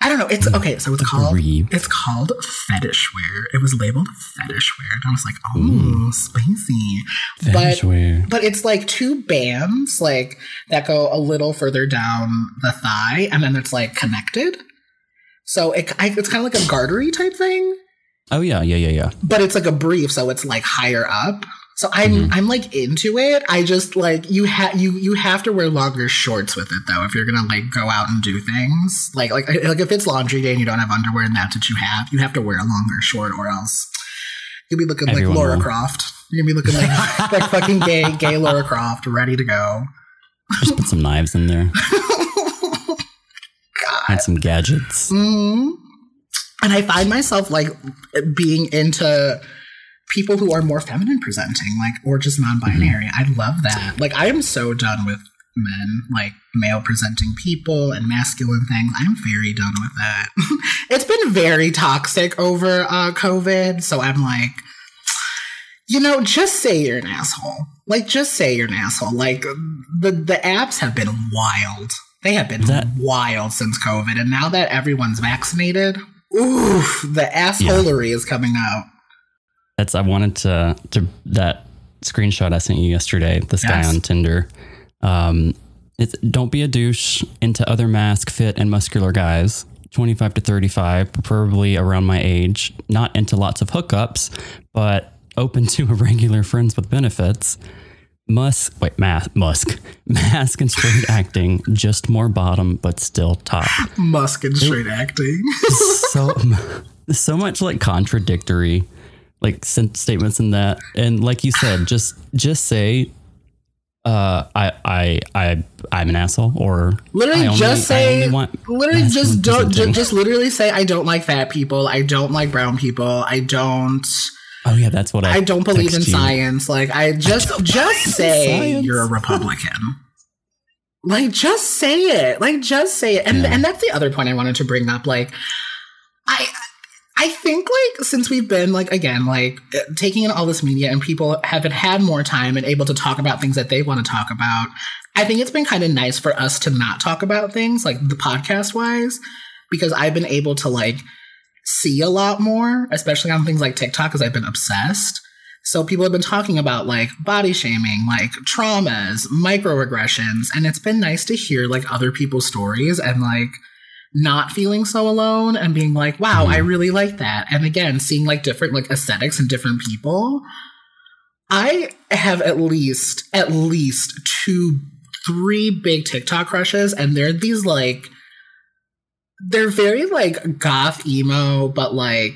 I don't know. It's okay, so it's called brief. it's called fetish wear. It was labeled fetish wear. And I was like, oh, Ooh. spicy. Fetish wear. But it's like two bands, like that go a little further down the thigh, and then it's like connected. So it, I, it's kind of like a gartery type thing, Oh yeah, yeah, yeah, yeah. but it's like a brief, so it's like higher up. So I'm Mhm. I'm like into it. I just like you have you you have to wear longer shorts with it though if you're gonna like go out and do things like like like if it's laundry day and you don't have underwear and that's what you have, you have to wear a longer short or else you'll be looking Everyone like Laura will. Croft. You're gonna be looking like [LAUGHS] like fucking gay gay Laura Croft, ready to go. Just put some knives in there. [LAUGHS] And some gadgets. Mm. And I find myself like being into people who are more feminine presenting, like, or just non binary. I love that. Like, I am so done with men, like male presenting people and masculine things. I'm very done with that. [LAUGHS] it's been very toxic over uh, COVID. So I'm like, you know, just say you're an asshole. Like, just say you're an asshole. Like, the, the apps have been wild. They have been That- wild since COVID. And now that everyone's vaccinated, oof, the assholery is coming out. That's I wanted to to that screenshot I sent you yesterday. This guy on Tinder. Um, it's don't be a douche into other mask, fit, and muscular guys. 25 to 35, preferably around my age. Not into lots of hookups, but open to [LAUGHS] irregular friends with benefits. Musk, wait, mask, Musk, mask and straight acting, just more bottom, but still top. [LAUGHS] Musk and straight acting. [LAUGHS] so [LAUGHS] so much like contradictory like statements in that and like you said just just say uh i i i i'm an asshole or Literally, only- just say. Literally, just don't. Just, just literally say, I don't like fat people. I don't like brown people. I don't. Oh yeah that's what i I don't believe in you. science. Like, I just [LAUGHS] just say Science. you're a Republican. Like, just say it. Like, just say it. And Yeah. and that's the other point I wanted to bring up. Like, I I think like since we've been like again like taking in all this media and people haven't had more time and able to talk about things that they want to talk about. I think it's been kind of nice for us to not talk about things like the podcast wise because I've been able to like see a lot more, especially on things like TikTok because I've been obsessed. So people have been talking about like body shaming, like traumas, microaggressions, and it's been nice to hear like other people's stories and like not feeling so alone and being like, wow, I mm-hmm. really like that. And again, seeing like different like aesthetics and different people. I have at least at least two, three big TikTok crushes, and they're these like they're very like goth emo, but like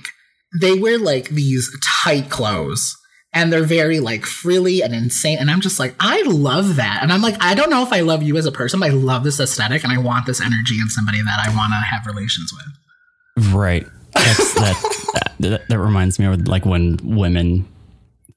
they wear like these tight clothes and they're very like frilly and insane. And I'm just like, I love that. And I'm like, I don't know if I love you as a person, but I love this aesthetic and I want this energy in somebody that I want to have relations with. right [LAUGHS] that, that that reminds me of like when women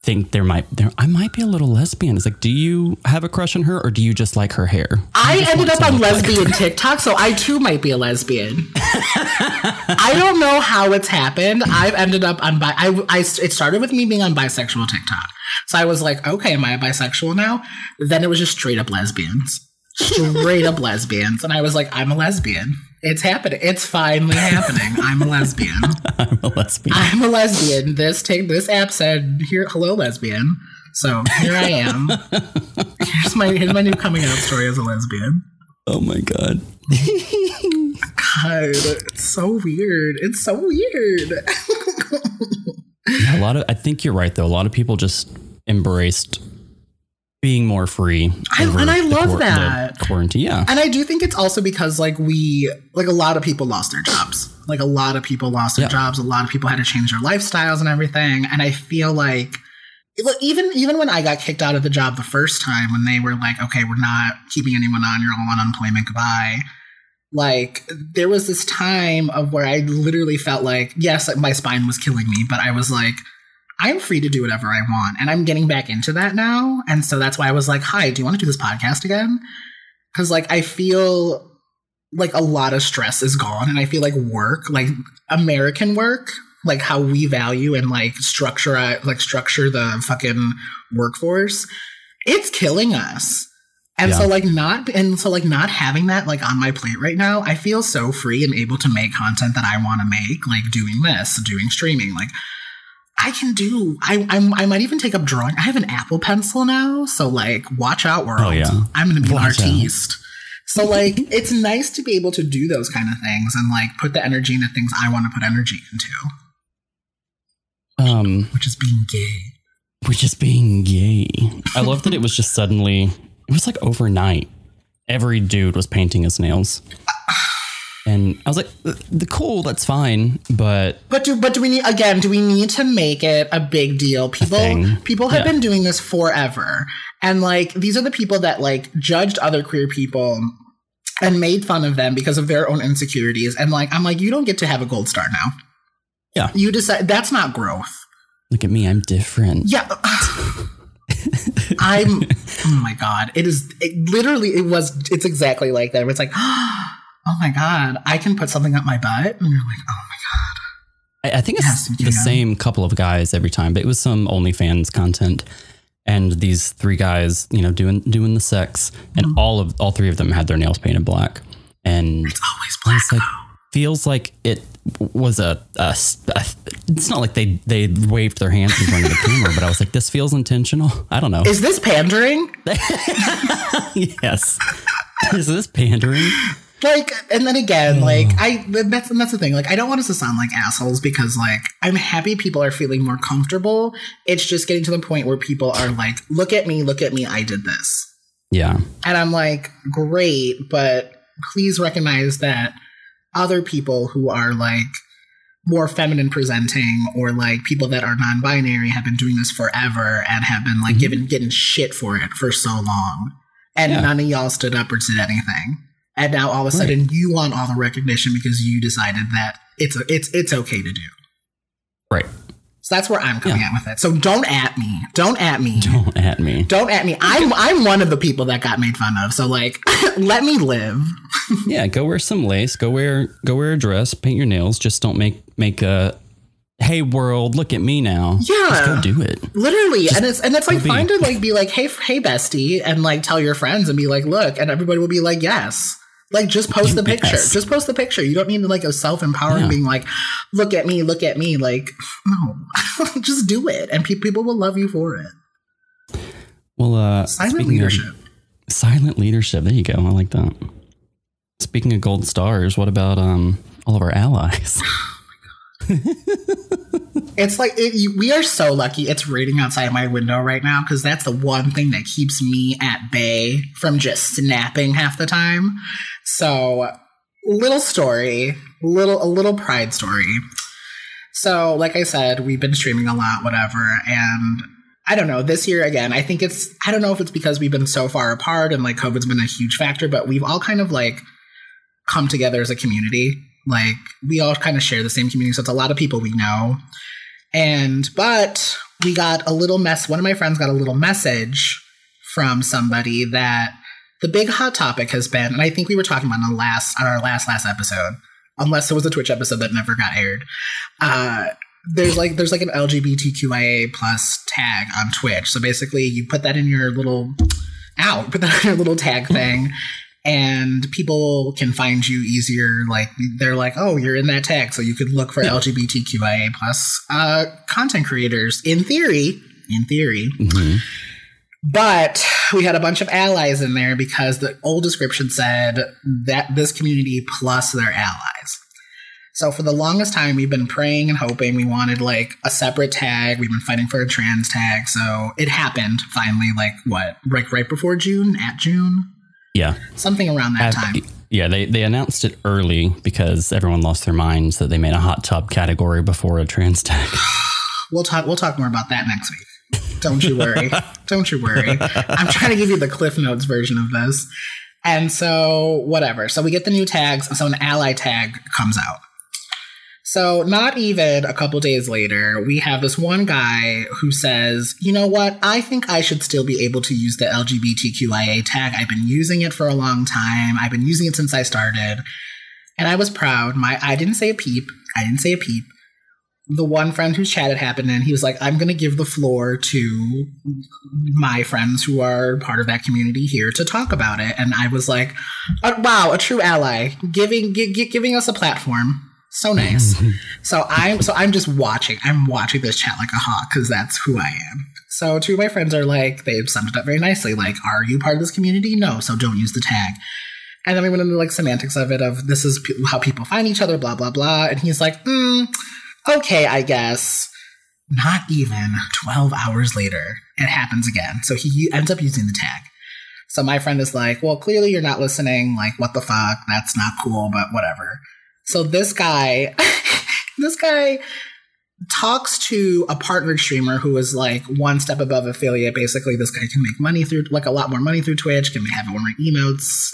think there might there I might be a little lesbian. It's like, do you have a crush on her or do you just like her hair? I ended up on look like lesbian [LAUGHS] TikTok, so I too might be a lesbian. I don't know how it's happened. I've ended up on bi. I, I it started with me being on bisexual TikTok, so I was like, okay, am I a bisexual now? Then it was just straight up lesbians, straight up [LAUGHS] lesbians, and I was like, I'm a lesbian. It's happening. It's finally happening. I'm a lesbian. [LAUGHS] I'm a lesbian. I'm a lesbian. This take this app said here, hello lesbian. So here I am. Here's my here's my new coming out story as a lesbian. oh my god. God, it's so weird. It's so weird. Yeah, [LAUGHS] a lot of I think you're right though. A lot of people just embraced being more free. I- and I love that. quarantine. Yeah. and I do think it's also because like we like a lot of people lost their jobs. Like a lot of people lost their Yeah. jobs. A lot of people had to change their lifestyles and everything. And I feel like even even when I got kicked out of the job the first time, when they were like, "Okay, we're not keeping anyone on. You're all on unemployment. Goodbye." Like there was this time of where I literally felt like, yes, my spine was killing me, but I was like, I'm free to do whatever I want, and I'm getting back into that now. And so that's why I was like, "Hi, do you want to do this podcast again?" Because like I feel like a lot of stress is gone, and I feel like work, like American work, like how we value and like structure like structure the fucking workforce it's killing us and Yeah. so like not and so like not having that like on my plate right now i feel so free and able to make content that i want to make like doing this doing streaming like i can do I, I'm, I might even take up drawing i have an apple pencil now so like watch out world Oh, yeah. i'm gonna be an Watch out. artiste so like it's nice to be able to do those kind of things and like put the energy into things i want to put energy into Um, which is being gay. we're just being gay. I love that it was just suddenly, it was like overnight. Every dude was painting his nails. [LAUGHS] And I was like, the, the cool, that's fine. But But do but do we need again? Do we need to make it a big deal? People people have Yeah. been doing this forever, and like these are the people that like judged other queer people and made fun of them because of their own insecurities. And like I'm like, you don't get to have a gold star now. Yeah. you decide that's not growth. look at me, I'm different. Yeah. [LAUGHS] I'm oh my god. It is it literally it was it's exactly like that. It's like, oh my god, I can put something up my butt. And you're like, oh my I, I think it's Yes, the same couple of guys every time, but it was some OnlyFans content. And these three guys, you know, doing doing the sex, and Mm-hmm. all of all three of them had their nails painted black. And it's always black. It's like feels like it was a, a, a- It's not like they they waved their hands in front of the camera, but I was like, this feels intentional. [LAUGHS] I don't know. Is this pandering? [LAUGHS] yes. Is this pandering? Like and then again like i that's and that's the thing like i don't want us to sound like assholes because like i'm happy people are feeling more comfortable it's just getting to the point where people are like look at me look at me i did this Yeah. and i'm like great but please recognize that other people who are like more feminine presenting or like people that are non-binary have been doing this forever and have been like Mhm. given getting shit for it for so long and Yeah. none of y'all stood up or did anything and now all of a Right. sudden you want all the recognition because you decided that it's a, it's it's okay to do Right. so that's where i'm coming at with it so don't at me don't at me Don't at me. don't at me i'm i'm one of the people that got made fun of so like [LAUGHS] let me live [LAUGHS] Yeah, go wear some lace. Go wear go wear a dress. Paint your nails. Just don't make make a. Hey world, look at me now. Yeah. Just go do it. literally and it's and it's like be- fine to like be like hey hey bestie and like tell your friends and be like look and everybody will be like yes like just post the picture Yes. just post the picture you don't need to like a self-empowering Yeah. being like look at me look at me like [LAUGHS] no [LAUGHS] just do it and pe- people will love you for it Well, uh, silent leadership silent leadership. There you go. I like that. Speaking of gold stars, what about um all of our allies? Oh my god. It's like it, we are so lucky. It's raining outside my window right now because that's the one thing that keeps me at bay from just snapping half the time. So, little story, little a little pride story. So, like I said, we've been streaming a lot, whatever, and I don't know. This year again, I think it's I don't know if it's because we've been so far apart and like COVID's been a huge factor, but we've all kind of like come together as a community. Like we all kind of share the same community, so it's a lot of people we know. And but we got a little mess. One of my friends got a little message from somebody that the big hot topic has been, and I think we were talking about on the last on our last last episode, unless it was a Twitch episode that never got aired. Uh, there's like there's like an LGBTQIA plus tag on Twitch. So basically, you put that in your little out, put that [LAUGHS] in your little tag thing, and people can find you easier. Like they're like, oh, you're in that tag, so you could look for LGBTQIA plus uh, content creators. In theory, in theory, Mhm. But we had a bunch of allies in there because the old description said that this community plus their allies. So for the longest time, we've been praying and hoping. We wanted like a separate tag. We've been fighting for a trans tag. So it happened finally. Like what? Like right before June, at June, Yeah. something around that At- time. Yeah, they, they announced it early because everyone lost their minds that they made a hot tub category before a trans tag. We'll talk. We'll talk more about that next week. Don't you worry. [LAUGHS] Don't you worry. I'm trying to give you the Cliff Notes version of this. And so, whatever. So we get the new tags. So an ally tag comes out. So, not even a couple days later, we have this one guy who says, You know what? I think I should still be able to use the LGBTQIA tag. I've been using it for a long time. I've been using it since I started. And I was proud. My I didn't say a peep. I didn't say a peep. The one friend whose chat had happened and he was like, I'm going to give the floor to my friends who are part of that community here to talk about it. And I was like, uh, wow, a true ally, giving gi- gi- giving us a platform so nice. [LAUGHS] so I'm so I'm just watching. I'm watching this chat like a hawk because that's who I am. So two of my friends are like, they've summed it up very nicely. Like, are you part of this community? No, so don't use the tag. And then we went into like semantics of it of this is p- how people find each other, blah blah blah. And he's like, mm, okay, I guess. Not even 12 hours later, it happens again. So he ends up using the tag. So my friend is like, well, clearly you're not listening. Like, what the fuck? That's not cool, but whatever. So this guy, [LAUGHS] this guy talks to a partnered streamer who is like one step above affiliate. Basically, this guy can make money through like a lot more money through Twitch, can have more emotes,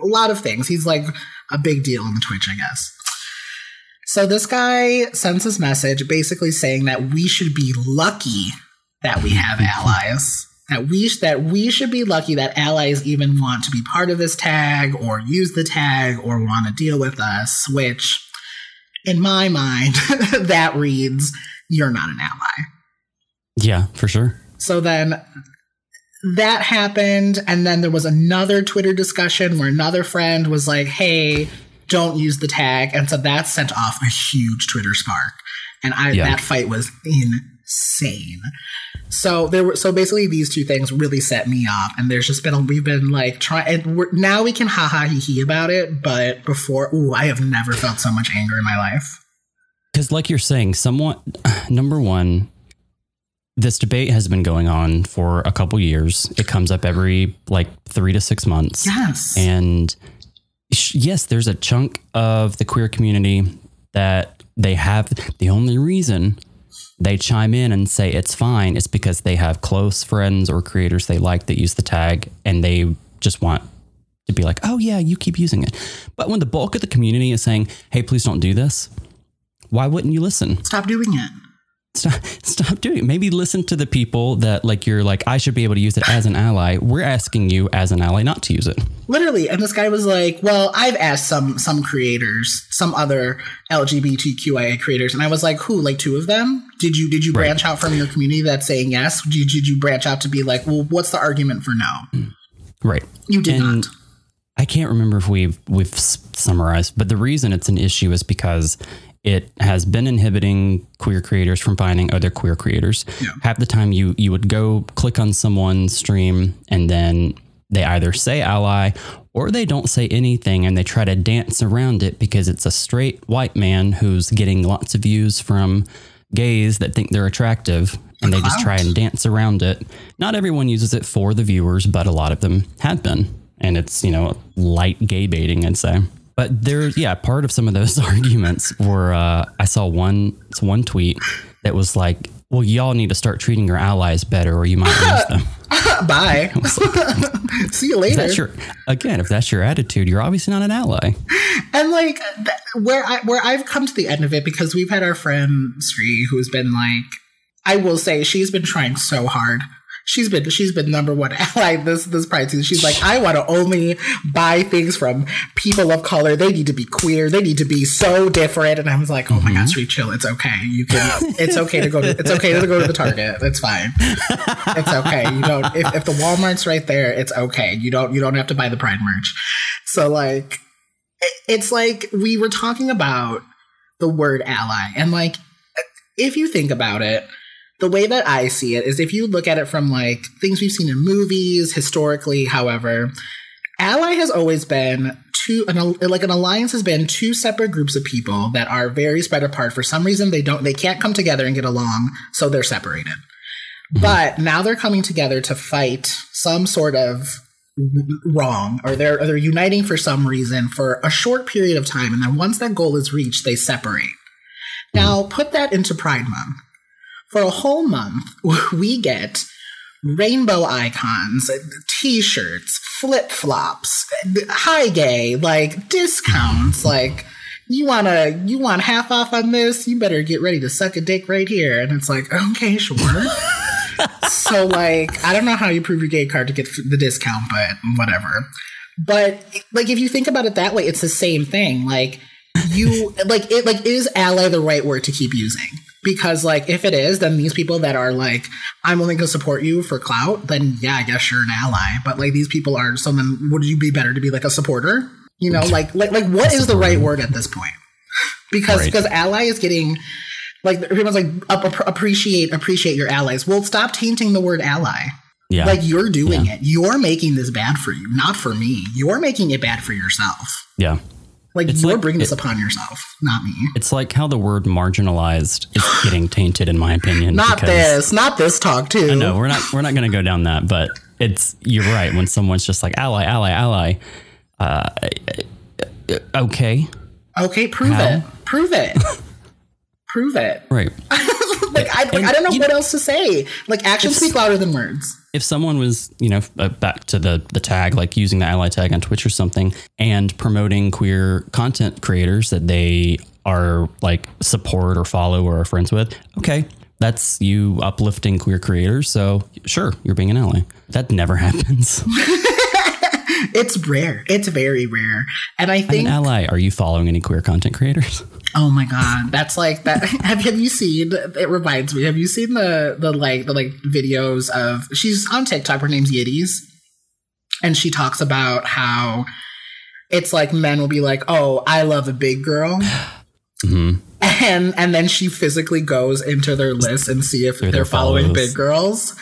a lot of things. He's like a big deal on the Twitch, I guess. So this guy sends this message basically saying that we should be lucky that we have allies. That we sh- that we should be lucky that allies even want to be part of this tag or use the tag or want to deal with us, which in my mind [LAUGHS] that reads you're not an ally. Yeah, for sure. So then that happened and then there was another Twitter discussion where another friend was like, "Hey, don't use the tag." And so that sent off a huge Twitter spark. And I Yeah. that fight was insane. So there were so basically these two things really set me off, and there's just been a, we've been like trying. And we're, now we can ha ha he he about it, but before, ooh, I have never felt so much anger in my life. Because, like you're saying, someone, [SIGHS] number one, this debate has been going on for a couple years. It comes up every like three to six months. Yes, And sh- yes, there's a chunk of the queer community that they have. The only reason they chime in and say it's fine is because they have close friends or creators they like that use the tag and they just want to be like, oh, yeah, you keep using it. But when the bulk of the community is saying, hey, please don't do this, why wouldn't you listen? stop doing it. Stop, stop doing it. Maybe listen to the people that like you're like, I should be able to use it as an ally. We're asking you as an ally not to use it. literally and this guy was like well i've asked some some creators some other lgbtqia creators and i was like who like two of them did you did you Right. branch out from your community that's saying yes did, did you branch out to be like well what's the argument for no hmm. Right. you did And not I can't remember if we've we've summarized, but the reason it's an issue is because it has been inhibiting queer creators from finding other queer creators. Yeah. Half the time, you you would go click on someone's stream and then they either say ally or they don't say anything and they try to dance around it because it's a straight white man who's getting lots of views from gays that think they're attractive and they just try and dance around it. Not everyone uses it for the viewers, but a lot of them have been. And it's, you know, light gay baiting, I'd say. But there's, yeah, part of some of those [LAUGHS] arguments were uh, I saw one, it's one tweet that was like, well, y'all need to start treating your allies better or you might lose [LAUGHS] them. [LAUGHS] bye see you later That's your, again, if that's your attitude, you're obviously not an ally. and like th- where I where I've come to the end of it because we've had our friend Sri who's been like I will say she's been trying so hard. She's been she's been number one [LAUGHS] ally this this pride season. She's like, I want to only buy things from people of color. They need to be queer. They need to be so different. And I was like, oh my god, mm-hmm. sweet chill. It's okay. You can. It's okay to go to. It's okay to go to the Target. It's fine. It's okay. You don't. If, if the Walmart's right there, it's okay. You don't. You don't have to buy the Pride merch. So like, it's like we were talking about the word ally and like if you think about it the way that i see it is if you look at it from like things we've seen in movies historically however ally has always been two an, like an alliance has been two separate groups of people that are very spread apart. For some reason they don't they can't come together and get along so they're separated. But now they're coming together to fight some sort of wrong or they're or they're uniting for some reason for a short period of time and then once that goal is reached they separate. Now put that into pride month for a whole month [LAUGHS] we get rainbow icons t-shirts flip-flops high gay like discounts like you wanna you want half off on this you better get ready to suck a dick right here and it's like okay sure [LAUGHS] so like I don't know how you prove your gay card to get the discount, but whatever. But like if you think about it that way, it's the same thing. Like you like it like is ally the right word to keep using? Because like if it is, then these people that are like, I'm only gonna support you for clout, then yeah, I guess you're an ally. But like these people are so then would you be better to be like a supporter? You know, like like like what is the right word at this point? [LAUGHS] Because because ally is getting like everyone's like appreciate appreciate your allies. Well, stop tainting the word ally. Yeah. Like you're doing yeah. it. You're making this bad for you, not for me. You're making it bad for yourself. Yeah. Like it's you're like, bringing this upon yourself, not me. It's like how the word marginalized is getting tainted, in my opinion. not this, not this talk too. No, we're not we're not going to go down that, but it's you're right. When someone's just like ally, ally, ally, uh, okay, okay, prove how? it, prove it. [LAUGHS] prove it. Right. [LAUGHS] like I, like, I don't know what know, else to say. Like actions speak louder than words. If someone was, you know, uh, back to the the tag, like using the ally tag on Twitch or something, and promoting queer content creators that they are like support or follow or are friends with, okay, that's you uplifting queer creators. So sure, you're being an ally. That never [LAUGHS] happens. [LAUGHS] it's rare. It's very rare. And I think an ally. Are you following any queer content creators? Oh my god, that's like that. [LAUGHS] Have have you seen? It reminds me. Have you seen the the like the like videos of? She's on TikTok. Her name's Yitties, and she talks about how it's like men will be like, "Oh, I love a big girl," [SIGHS] [LAUGHS] mm-hmm and and then she physically goes into their list and see if they're, they're following big girls.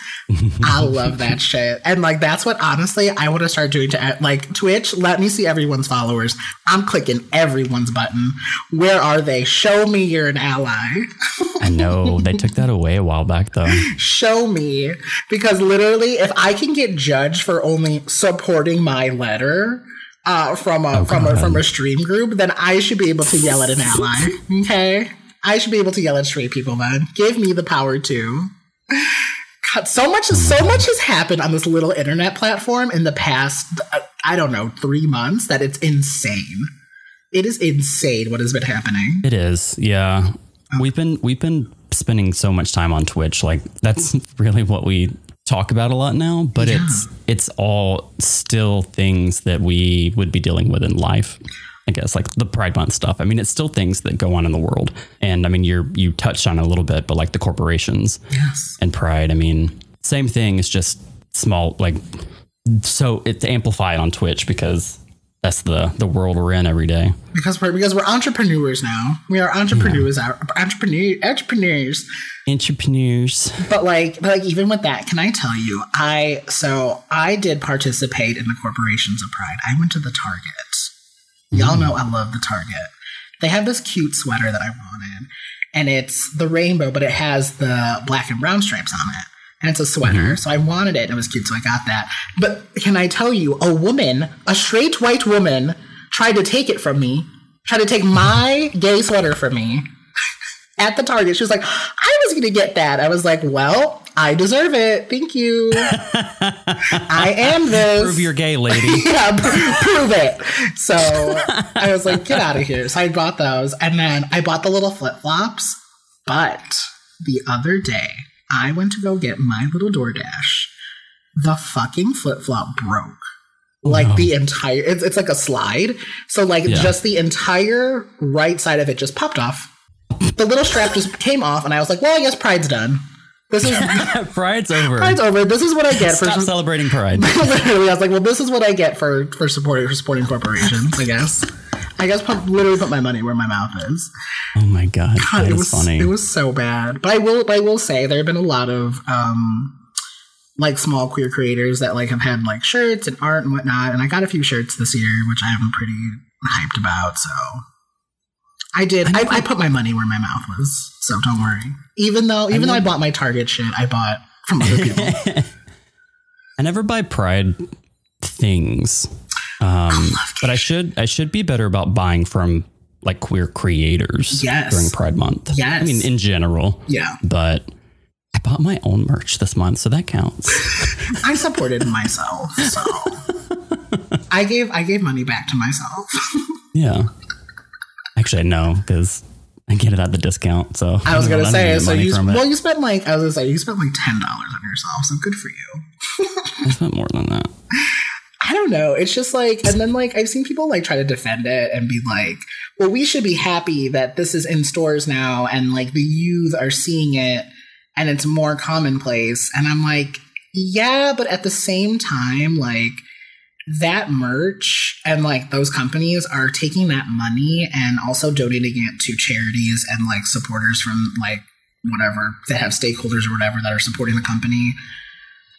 I love that shit, and like that's what honestly I want to start doing to like Twitch. Let me see everyone's followers. I'm clicking everyone's button. Where are they? Show me you're an ally. [LAUGHS] I know they took that away a while back though. Show me because literally, if I can get judged for only supporting my letter uh, from a oh, from a from a stream group, then I should be able to yell at an ally. Okay, I should be able to yell at straight people. Then give me the power to. God, so much so much has happened on this little internet platform in the past. I don't know three months that it's insane. It is insane what has been happening. It is, yeah. We've been we've been spending so much time on Twitch. Like that's [LAUGHS] really what we talk about a lot now, but yeah. it's it's all still things that we would be dealing with in life. I guess like the Pride Month stuff. I mean, it's still things that go on in the world, and I mean, you're you touched on a little bit, but like the corporations yes. and Pride. I mean, same thing. It's just small, like so it's amplified on Twitch because that's the the world we're in every day. Because we're because we're entrepreneurs now. We are entrepreneurs. Yeah. Entrepreneur entrepreneurs. Entrepreneurs. But like, but like, even with that, can I tell you? I so I did participate in the corporations of Pride. I went to the Target. Y'all mm. know I love the Target. They have this cute sweater that I wanted, and it's the rainbow, but it has the black and brown stripes on it and it's a sweater. Mm-hmm. So I wanted it. It was cute, so I got that. But can I tell you, a woman, a straight white woman, tried to take it from me, tried to take my gay sweater from me [LAUGHS] at the Target. She was like, I was going to get that. I was like, well, I deserve it. Thank you. [LAUGHS] I am this. Prove you're gay, lady. [LAUGHS] yeah, pr- prove it. So I was like, get out of here. So I bought those. And then I bought the little flip flops. But the other day, I went to go get my little DoorDash. The fucking flip flop broke. Like no. the entire, it's, it's like a slide. So, like, yeah. just the entire right side of it just popped off. The little strap just came off, and I was like, well, I guess Pride's done. This is [LAUGHS] Pride's over. Pride's over. This is what I get Stop for celebrating [LAUGHS] Pride. literally, I was like, well, this is what I get for for supporting for supporting corporations. I guess. I guess put, literally put my money where my mouth is. Oh my god, god it was funny. It was so bad. But I will I will say there have been a lot of um like small queer creators that like have had like shirts and art and whatnot, and I got a few shirts this year, which I am pretty hyped about. So I did. I, I, I put my money where my mouth was. So don't worry. Even though even I though I bought my Target shit, I bought from other people. [LAUGHS] I never buy Pride things. Um, but I should I should be better about buying from like queer creators Yes. during Pride Month. Yes. I mean in general. Yeah. But I bought my own merch this month, so that counts. [LAUGHS] I supported myself, so I gave I gave money back to myself. [LAUGHS] yeah. Actually, no, because I get it at the discount. So I was gonna don't say, so you well, you spent like I was gonna say you spent like ten dollars on yourself, so good for you. I spent more than that. [LAUGHS] I don't know. It's just like, and then like I've seen people like try to defend it and be like, well, we should be happy that this is in stores now and like the youth are seeing it and it's more commonplace. And I'm like, yeah, but at the same time, like that merch and like those companies are taking that money and also donating it to charities and like supporters from like whatever that have stakeholders or whatever that are supporting the company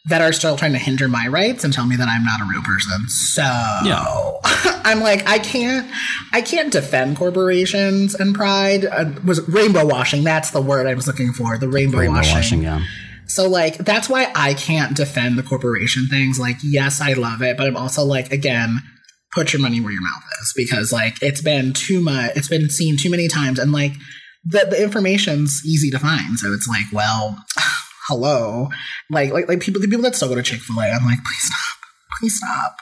that are still trying to hinder my rights and tell me that I'm not a real person. So Yeah. [LAUGHS] I'm like, I can't, I can't defend corporations and pride. Uh, was rainbow washing? That's the word I was looking for. The rainbow, Rainbow washing. washing, yeah. So like that's why I can't defend the corporation things. Like, yes, I love it, but I'm also like, again, put your money where your mouth is because like it's been too much. It's been seen too many times, and like the the information's easy to find. So it's like, well, hello, like like like people the people that still go to Chick Fil A. I'm like, please stop, please stop,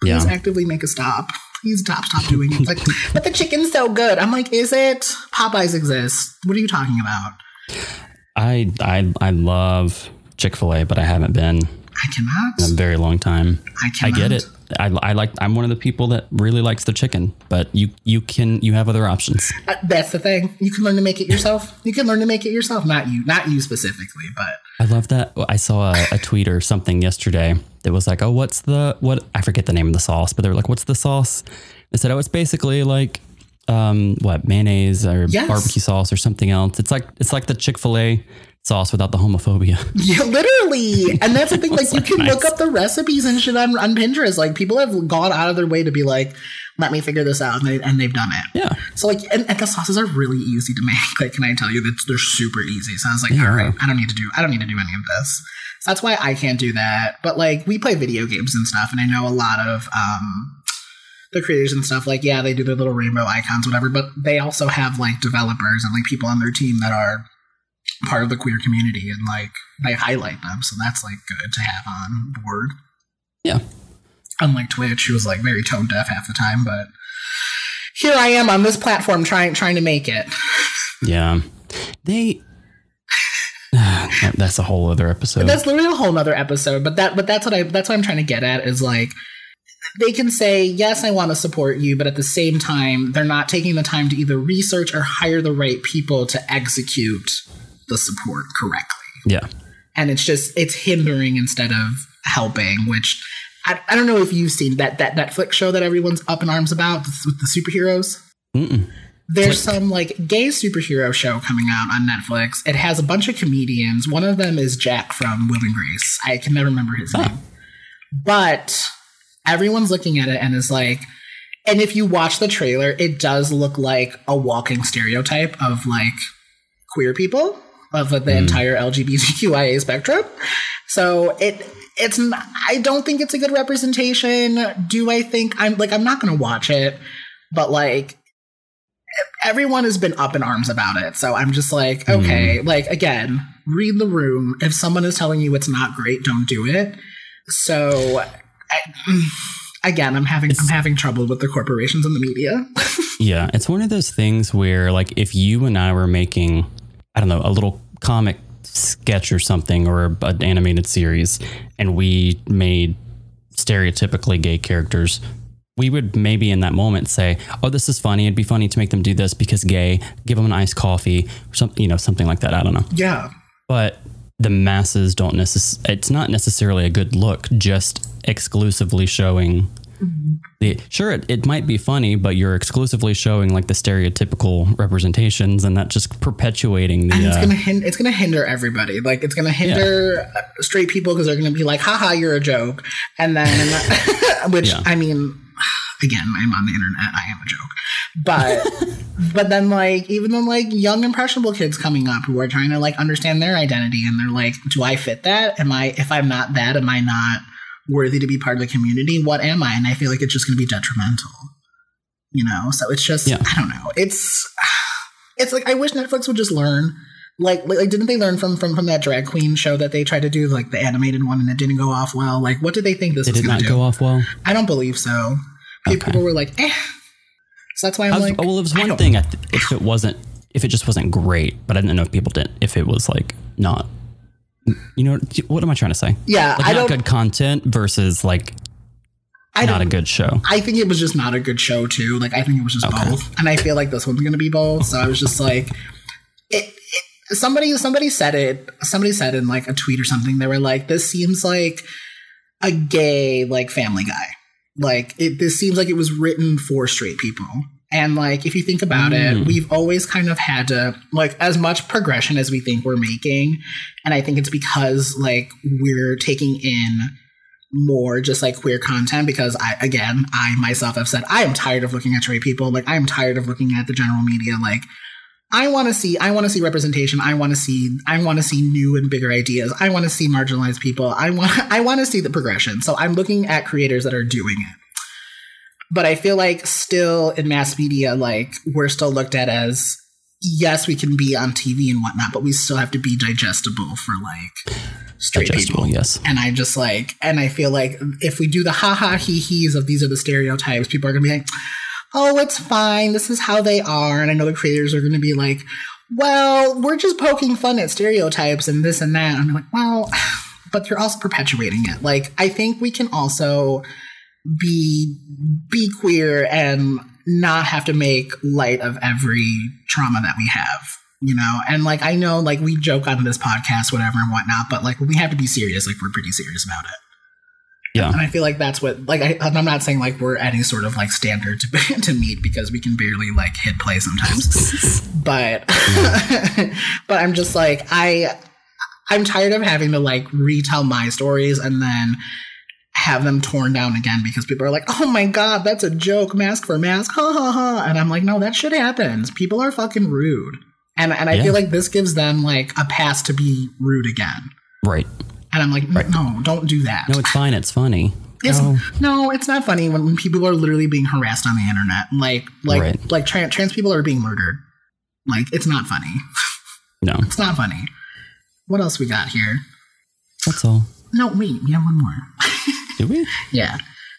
please Yeah. actively make a stop. Please stop, stop doing it. Like, but the chicken's so good. I'm like, is it? Popeyes exists. What are you talking about? I I I love Chick Fil A, but I haven't been I cannot. in a very long time. I I get it. I, I like. I'm one of the people that really likes the chicken, but you you can you have other options. That's the thing. You can learn to make it yourself. You can learn to make it yourself. Not you, not you specifically, but I love that. I saw a, a tweet or something yesterday that was like, "Oh, what's the what?" I forget the name of the sauce, but they were like, "What's the sauce?" They said, "Oh, it's basically like um what mayonnaise or Yes. barbecue sauce or something else. It's like it's like the Chick Fil A sauce without the homophobia." [LAUGHS] yeah, literally. And that's the thing. Like, [LAUGHS] you can look up the recipes and shit on, on Pinterest. Like, people have gone out of their way to be like, "Let me figure this out," and, they, and they've done it. yeah, So like, and, and the sauces are really easy to make. Like, can I tell you that they're super easy? So I was like, They all right, I don't need to do, I don't need to do any of this. So that's why I can't do that. But like, we play video games and stuff, and I know a lot of um the creators and stuff. Like, yeah, they do their little rainbow icons, whatever. But they also have like developers and like people on their team that are part of the queer community, and like they highlight them. So that's like good to have on board. yeah. Unlike Twitch, who was like very tone deaf half the time, but here I am on this platform trying trying to make it. [LAUGHS] Yeah. They [SIGHS] that's a whole other episode. That's literally a whole nother episode. But that but that's what I that's what I'm trying to get at is like they can say, yes, I want to support you, but at the same time, they're not taking the time to either research or hire the right people to execute the support correctly. yeah. And it's just it's hindering instead of helping, which I, I don't know if you've seen that that Netflix show that everyone's up in arms about with the superheroes. Mm-mm. There's some like gay superhero show coming out on Netflix. It has a bunch of comedians. One of them is Jack from Will and Grace. I can never remember his Oh. name. But everyone's looking at it and is like, and if you watch the trailer, it does look like a walking stereotype of like queer people of the hmm. entire LGBTQIA spectrum. So it it's I don't think it's a good representation. Do I think I'm like I'm not going to watch it, but like everyone has been up in arms about it. So I'm just like, hmm. okay, like again, read the room. If someone is telling you it's not great, don't do it. So I, again, I'm having I'm having trouble with the corporations and the media. [LAUGHS] Yeah, it's one of those things where, like, if you and I were making, I don't know, a little comic sketch or something, or an animated series, and we made stereotypically gay characters, we would maybe in that moment say, "Oh, this is funny. It'd be funny to make them do this because gay. Give them an iced coffee or something, you know, something like that. I don't know." yeah. But the masses don't necess- It's not necessarily a good look. Just exclusively showing the sure it, it might be funny but you're exclusively showing like the stereotypical representations and that just perpetuating the And it's uh, gonna hin- it's gonna hinder everybody. Like it's gonna hinder uh straight people because they're gonna be like, "Haha, you're a joke," and then, [LAUGHS] which Yeah. I mean, again, I'm on the internet. I am a joke, but [LAUGHS] but then like even then like young impressionable kids coming up who are trying to like understand their identity and they're like, "Do I fit that? Am I? If I'm not that, am I not?" Worthy to be part of the community, what am I? And I feel like it's just going to be detrimental. You know, so it's just Yeah. I don't know. It's it's like I wish Netflix would just learn. Like, like, like, didn't they learn from from from that drag queen show that they tried to do, like the animated one, and it didn't go off well? Like, what did they think this Did was it going to do? go off well? I don't believe so. People, Okay. people were like, eh. So that's why I'm I was, like, well, it was one thing. I th- if it wasn't, if it just wasn't great, but I didn't know if people didn't. If it was like not, you know, what am I trying to say? Yeah, like I not good content versus like I not a good show. I think it was just not a good show too. Like I think it was just Okay. both, and I feel like this one's gonna be both. So I was just like, it, it, somebody somebody said it. Somebody said in like a tweet or something. They were like, "This seems like a gay like Family Guy. Like it. This seems like it was written for straight people." And like, if you think about it, Mm. we've always kind of had to like as much progression as we think we're making, and I think it's because like we're taking in more just like queer content because I again I myself have said I am tired of looking at straight people. Like I am tired of looking at the general media. Like I want to see I want to see representation. I want to see I want to see new and bigger ideas. I want to see marginalized people. I want [LAUGHS] I want to see the progression. So I'm looking at creators that are doing it but I feel like still in mass media like we're still looked at as yes we can be on TV and whatnot but we still have to be digestible for like straight Digestible, people yes. and I just like, and I feel like if we do the ha ha he he's of these are the stereotypes, people are gonna be like, oh, it's fine. This is how they are. And I know the creators are gonna be like, well, we're just poking fun at stereotypes and this and that. And I'm like, well, [SIGHS] but you're also perpetuating it. Like, I think we can also be be queer and not have to make light of every trauma that we have you know? And like i know like we joke on this podcast whatever and whatnot but like we have to be serious like we're pretty serious about it. Yeah. and i feel like that's what like I, i'm not saying like we're any sort of like standard to, [LAUGHS] to meet because we can barely like hit play sometimes. [LAUGHS] But [LAUGHS] but i'm just like i i'm tired of having to like retell my stories and then have them torn down again because people are like, oh my god, that's a joke, masc for masc, ha ha ha. And I'm like, no, that shit happens. People are fucking rude. And and I Yeah. feel like this gives them like a pass to be rude again. Right. And I'm like, no, don't do that. No, it's fine. It's funny. It's, no. no, it's not funny when, when people are literally being harassed on the internet. Like like Right. like trans trans people are being murdered. Like it's not funny. No. [LAUGHS] It's not funny. What else we got here? That's all. No, wait, we have one more. [LAUGHS] Do we? Yeah.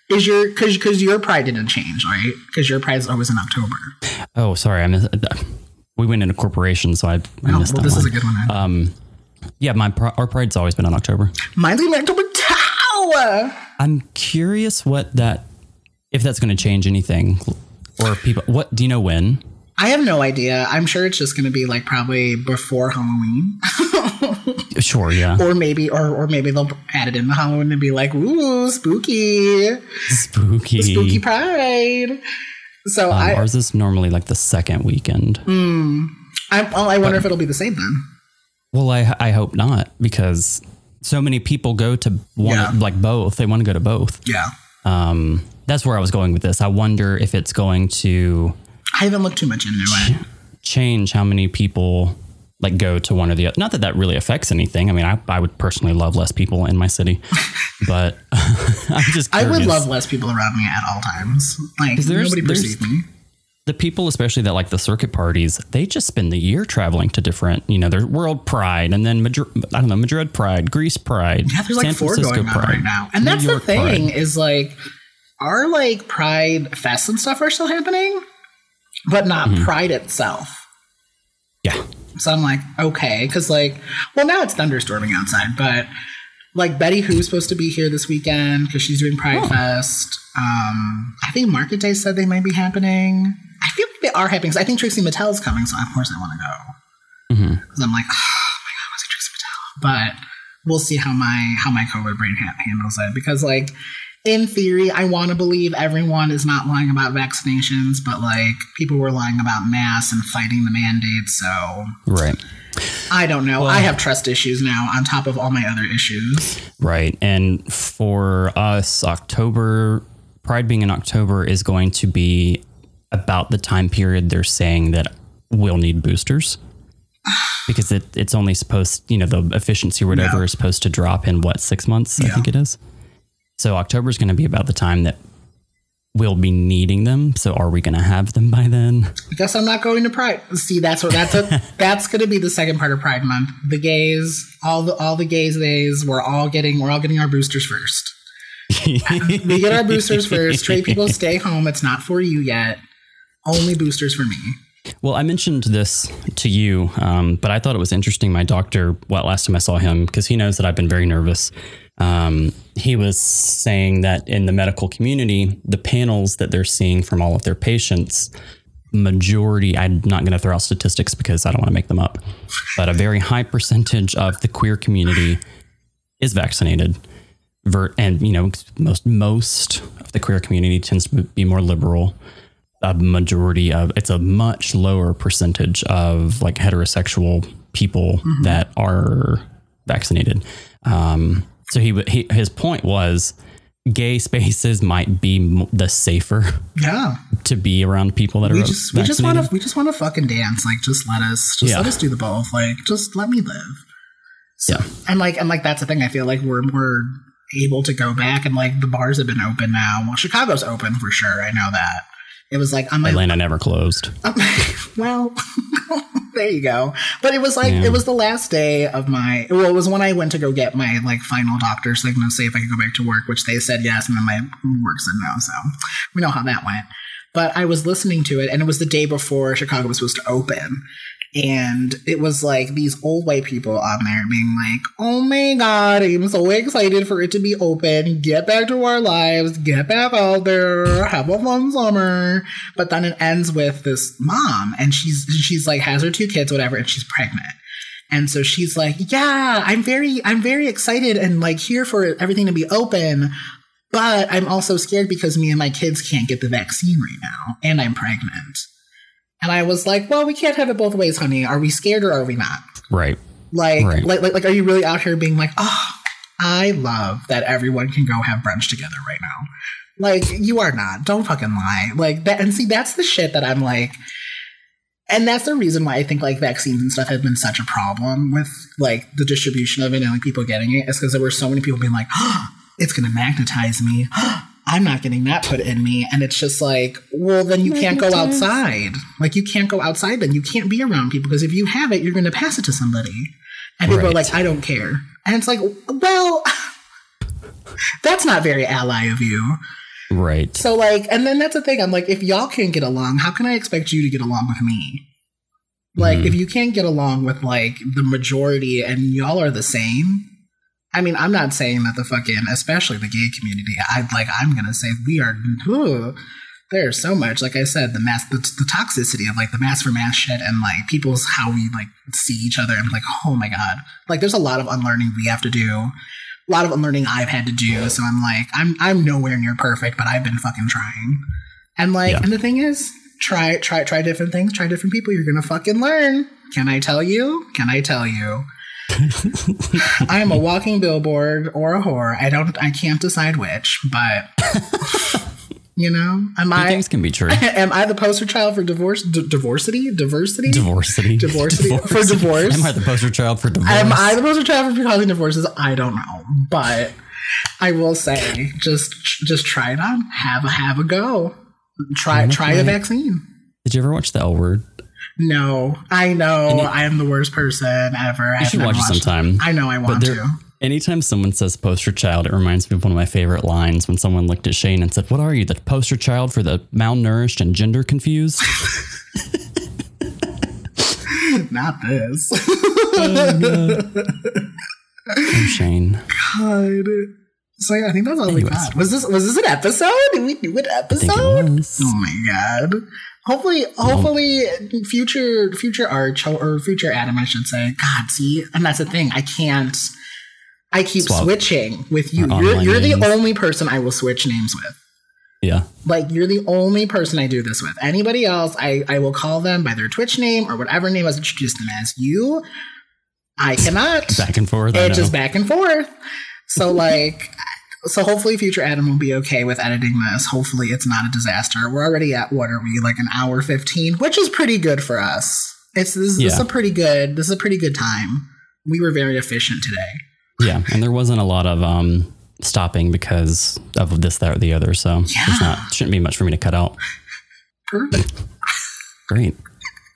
Is your because because your pride didn't change, right? Because your pride pride's always in October. Oh, sorry. I missed. We went into corporation, so I, I Oh, missed well, that this one. is a good one. Then. um, yeah, my our pride's always been in October. Mine's in October too. I'm curious what that if that's going to change anything or people. What do you know when? I have no idea. I'm sure it's just going to be like probably before Halloween, [LAUGHS] Sure. Yeah. or maybe or or maybe they'll add it in the Halloween and be like, "Ooh, spooky, Spooky. spooky pride." So Um, I, ours is normally like the second weekend. I, well, I wonder if it'll be the same then. Well, I I hope not because so many people go to one Yeah. like both. They want to go to both. Yeah, Um, that's where I was going with this. I wonder if it's going to I haven't looked too much into it. change how many people like go to one or the other. Not that that really affects anything. I mean, I, I would personally love less people in my city, [LAUGHS] but [LAUGHS] I'm just I would love less people around me at all times. Like there's- nobody there's- me. the people, especially that like the circuit parties, they just spend the year traveling to different, you know, there's World Pride and then Madrid, I don't know, Madrid Pride, Greece Pride, Yeah, there's like San four Francisco going on Pride, right now. And New that's York the thing Pride. is like our like pride fests and stuff are still happening, but not Mm-hmm. pride itself. Yeah. So I'm like, okay, because like, well, now it's thunderstorming outside, but like Betty Who's supposed to be here this weekend because she's doing Pride Oh. Fest. Um, I think Market Day said they might be happening. I feel like they are happening. I think Trixie Mattel's coming, so of course I want to go. Mm-hmm. Because I'm like, oh my god, was it Trixie Mattel? But we'll see how my how my COVID brain ha- handles it. Because like in theory, I want to believe everyone is not lying about vaccinations, but like people were lying about masks and fighting the mandates. So Right. I don't know. I have trust issues now on top of all my other issues. Right. And for us, October, Pride being in October is going to be about the time period they're saying that we'll need boosters. [SIGHS] Because it, it's only supposed, you know, the efficiency or whatever Yeah. is supposed to drop in what, six months? I think it is. So October is going to be about the time that we'll be needing them. So are we going to have them by then? I guess I'm not going to Pride. See, that's what that's a, [LAUGHS] that's going to be the second part of Pride Month. The gays, all the all the gays days, we're all getting we're all getting our boosters first. [LAUGHS] we get our boosters first. Straight people stay home. It's not for you yet. Only boosters for me. Well, I mentioned this to you, um, but I thought it was interesting. My doctor, well, last time I saw him, because he knows that I've been very nervous, um, he was saying that in the medical community, the panels that they're seeing from all of their patients, majority, I'm not going to throw out statistics because I don't want to make them up, but a very high percentage of the queer community is vaccinated. And, you know, most, most of the queer community tends to be more liberal a majority of it's a much lower percentage of like heterosexual people mm-hmm. that are vaccinated. Um, so he, he his point was gay spaces might be the safer yeah. to be around people that we are just we just want to we just want to fucking dance like just let us just yeah. let us do the both like just let me live. So, yeah. and like and like that's the thing i feel like we're more able to go back and like the bars have been open now. Well chicago's open for sure i know that. It was like I'm Atlanta never closed. [LAUGHS] well, [LAUGHS] there you go. But it was like yeah. it was the last day of my. Well, it was when I went to go get my like final doctor's like, no, say if I could go back to work, which they said yes, and then my work said no. So we know how that went. But I was listening to it, and it was the day before Chicago was supposed to open, and it was like these old white people on there being like, oh my God, I'm so excited for it to be open. Get back to our lives. Get back out there. Have a fun summer. But then it ends with this mom and she's, she's like, has her two kids, whatever, and she's pregnant. And so she's like, yeah, I'm very, I'm very excited and like here for everything to be open. But I'm also scared because me and my kids can't get the vaccine right now and I'm pregnant. And I was like, well, we can't have it both ways, honey. Are we scared or are we not? Right. Like, right. like, like, like, are you really out here being like, oh, I love that everyone can go have brunch together right now? Like, you are not. Don't fucking lie. Like that. And see, that's the shit that I'm like, and that's the reason why I think like vaccines and stuff have been such a problem with like the distribution of it and like people getting it is because there were so many people being like, oh, it's going to magnetize me. Ah, I'm not getting that put in me. And it's just like, well, then you can't go outside. Like, you can't go outside then. You can't be around people because if you have it, you're going to pass it to somebody. And people right. are like, I don't care. And it's like, well, [LAUGHS] that's not very ally of you. Right. So, like, and then that's the thing. I'm like, if y'all can't get along, how can I expect you to get along with me? Like, mm. if you can't get along with, like, the majority and y'all are the same, I mean, I'm not saying that the fucking, especially the gay community. I like, I'm gonna say we are. Ugh, there's so much, like I said, the mass, the, the, toxicity of like the mass for mass shit, and like people's how we like see each other. I'm like, oh my god, like there's a lot of unlearning we have to do, a lot of unlearning I've had to do. So I'm like, I'm I'm nowhere near perfect, but I've been fucking trying. And like, yeah. and the thing is, try try try different things, try different people. You're gonna fucking learn. Can I tell you? Can I tell you? [LAUGHS] I am a walking billboard or a whore. I don't. I can't decide which, but [LAUGHS] you know, am I? Things can be true. [LAUGHS] Am I the poster child for divorce? D- diversity? Diversity? Diversity? Diversity for divorce? Am I the poster child for divorce? Am I the poster child for causing divorces? I don't know, but I will say, just just try it on. Have a have a go. Try try a vaccine. Did you ever watch the L Word? No, I know I am the worst person ever. You should watch it sometime. I know I want there, to. Anytime someone says poster child, it reminds me of one of my favorite lines when someone looked at Shane and said, What are you, the poster child for the malnourished and gender confused? [LAUGHS] Not this. oh, oh, Shane. God. So yeah, I think that's all Anyways. we got. Was this was this an episode? Did we do an episode? Oh my god. Hopefully, hopefully, future future Arch or future Adam, I should say. God, see, and that's the thing. I can't. I keep Swap. switching with you. You're, you're the only person I will switch names with. Yeah. Like you're the only person I do this with. Anybody else, I, I will call them by their Twitch name or whatever name I was introduced them as. You, I cannot. [LAUGHS] Back and forth. It's just back and forth. So [LAUGHS] like so hopefully future Adam will be okay with editing this. Hopefully it's not a disaster. We're already at what are we like an hour 15, which is pretty good for us. It's this, yeah. this is a pretty good this is a pretty good time. We were very efficient today. Yeah, and there wasn't a lot of um stopping because of this, that, or the other. So there's not shouldn't be much for me to cut out. Perfect. Great.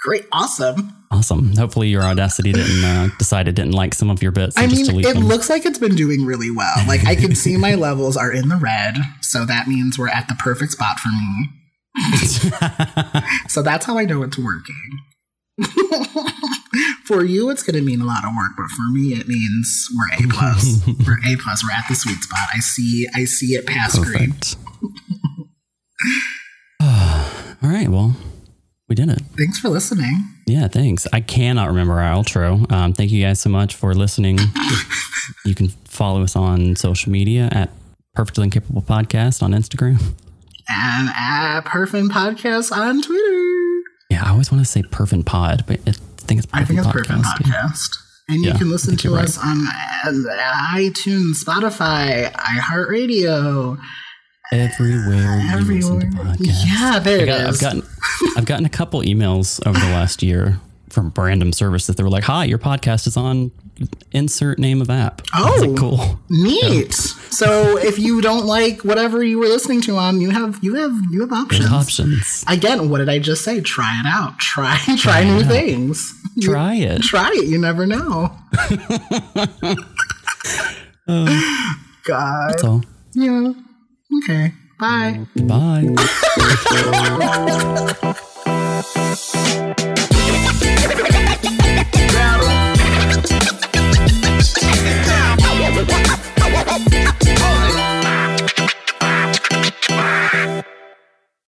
Great. Awesome. Awesome. Hopefully your audacity didn't uh, decide it didn't like some of your bits. I mean, it them. looks like it's been doing really well. Like I can see my levels are in the red, so that means we're at the perfect spot for me. [LAUGHS] So that's how I know it's working. [LAUGHS] for you, it's going to mean a lot of work, but for me, it means we're A plus. [LAUGHS] we're A plus. We're at the sweet spot. I see. I see it past green. Perfect. [SIGHS] All right. Well, we did it. Thanks for listening. Yeah, thanks. I cannot remember our outro. Um, thank you guys so much for listening. [LAUGHS] you can follow us on social media at Perfectly Incapable Podcast on Instagram. And at Perfin Podcast on Twitter. Yeah, I always want to say Perfin Pod, but it, I think it's Perfin I think it's Perfin Podcast. yeah. And you Yeah, can listen to us on uh, iTunes, Spotify, iHeartRadio, Everywhere you listen to podcasts. Yeah, there I it got, I've gotten I've gotten a couple emails over the last year from random services that they were like, "Hi, your podcast is on insert name of app." Oh. like, cool. Neat. So if you don't like whatever you were listening to on, you have you have you have options. There's options. Again, what did I just say? Try it out. Try try new things. You- Try it. Try it. You never know. [LAUGHS] Oh. God. That's all. Yeah. Okay. Bye. Bye. [LAUGHS]